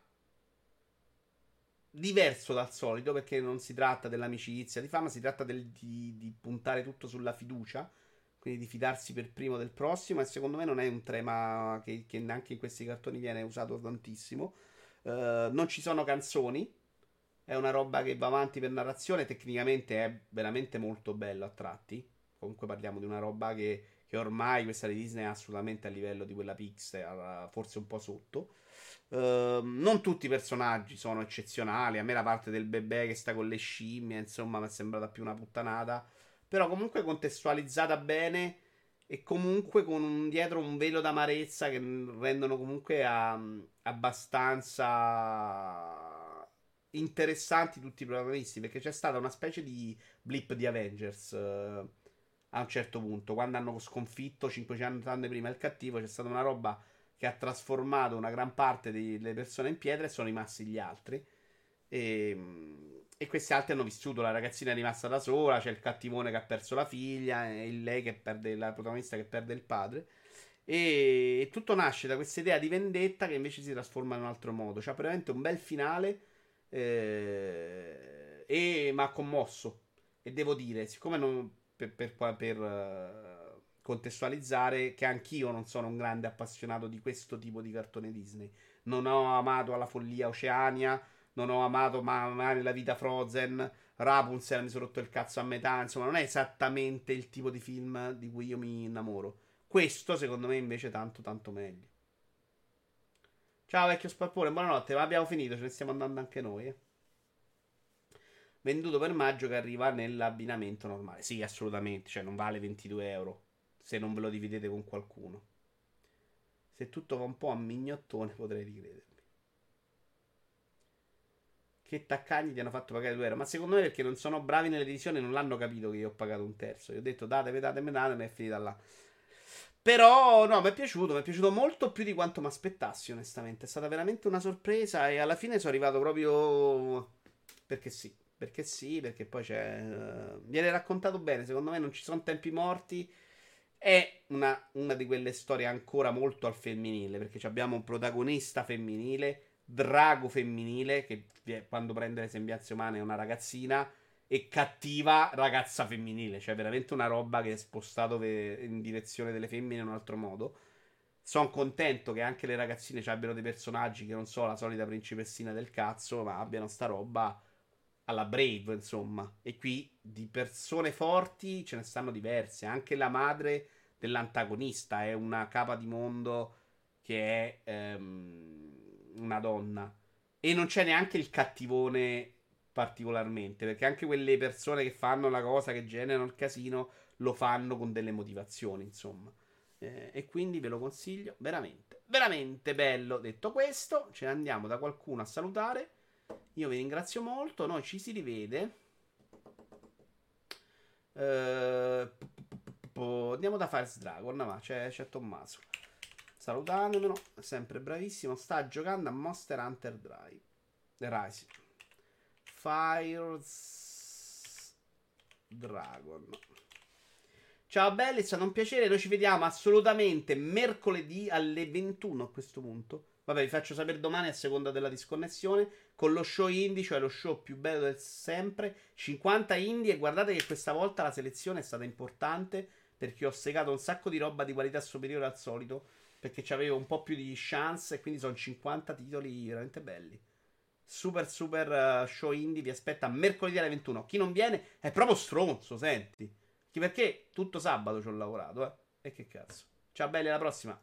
diverso dal solito, perché non si tratta dell'amicizia di fama, si tratta del- di, di puntare tutto sulla fiducia quindi di fidarsi per primo del prossimo. E secondo me non è un tema che, che neanche in questi cartoni viene usato tantissimo. Uh, non ci sono canzoni. È una roba che va avanti per narrazione. Tecnicamente è veramente molto bello a tratti. Comunque parliamo di una roba che, che ormai questa di Disney è assolutamente a livello di quella Pixar, forse un po' sotto. Uh, non tutti i personaggi sono eccezionali. A me la parte del bebè che sta con le scimmie, insomma, mi è sembrata più una puttanata. Però comunque contestualizzata bene e comunque con un, dietro un velo d'amarezza che rendono comunque a, abbastanza interessanti tutti i protagonisti. Perché c'è stata una specie di blip di Avengers. Uh, a un certo punto, quando hanno sconfitto 500 anni prima il cattivo, c'è stata una roba che ha trasformato una gran parte delle persone in pietra e sono rimasti gli altri. E, e questi altri hanno vissuto. La ragazzina è rimasta da sola. C'è il cattivone che ha perso la figlia. E lei che perde la protagonista che perde il padre. E tutto nasce da questa idea di vendetta che invece si trasforma in un altro modo. C'ha veramente un bel finale. Eh, e mi ha commosso. E devo dire, siccome non, per, per, per contestualizzare che anch'io non sono un grande appassionato di questo tipo di cartone Disney. Non ho amato alla follia Oceania, non ho amato ma amare la vita Frozen, Rapunzel mi sono rotto il cazzo a metà, insomma non è esattamente il tipo di film di cui io mi innamoro. Questo secondo me invece tanto tanto meglio. Ciao vecchio spappone, buonanotte, ma abbiamo finito, ce ne stiamo andando anche noi. Eh. Venduto per maggio che arriva nell'abbinamento normale. Sì, assolutamente, cioè non vale 22 euro se non ve lo dividete con qualcuno. Se tutto va un po' a mignottone potrei ricredermi. Che taccagni ti hanno fatto pagare 2 euro? Ma secondo me perché non sono bravi nelle edizioni non l'hanno capito che io ho pagato un terzo. Io ho detto datemi, datemi, datemi e è finita là. Però no, mi è piaciuto, mi è piaciuto molto più di quanto mi aspettassi onestamente. È stata veramente una sorpresa e alla fine sono arrivato proprio perché sì. Perché sì, perché poi c'è... Uh, viene raccontato bene, secondo me non ci sono tempi morti è una, una, di quelle storie ancora molto al femminile, perché abbiamo un protagonista femminile, drago femminile, che quando prende le sembianze umane è una ragazzina, e cattiva ragazza femminile, cioè veramente una roba che è spostato in direzione delle femmine in un altro modo. Sono contento che anche le ragazzine abbiano dei personaggi che non sono la solita principessina del cazzo, ma abbiano sta roba alla Brave, insomma. E qui di persone forti ce ne stanno diverse. Anche la madre dell'antagonista è una capa di mondo che è ehm, una donna. E non c'è neanche il cattivone particolarmente, perché anche quelle persone che fanno la cosa, che generano il casino, lo fanno con delle motivazioni, insomma. Eh, e quindi ve lo consiglio veramente, veramente bello. Detto questo, ce ne andiamo da qualcuno a salutare. Io vi ringrazio molto. Noi ci si rivede. Uh, andiamo da Fires Dragon. Ma c'è, c'è Tommaso. Salutandomelo, sempre bravissimo. Sta giocando a Monster Hunter Drive. Rise. Fires Dragon. Ciao belli, è stato un piacere. Noi ci vediamo assolutamente mercoledì alle 21 a questo punto. Vabbè, vi faccio sapere domani a seconda della disconnessione. Con lo show indie, cioè lo show più bello del sempre. 50 indie. E guardate che questa volta la selezione è stata importante. Perché ho segato un sacco di roba di qualità superiore al solito. Perché c'avevo un po' più di chance. E quindi sono 50 titoli veramente belli. Super, super uh, show indie. Vi aspetta mercoledì alle 21. Chi non viene è proprio stronzo, senti. Perché tutto sabato ci ho lavorato, eh. E che cazzo. Ciao belli, alla prossima.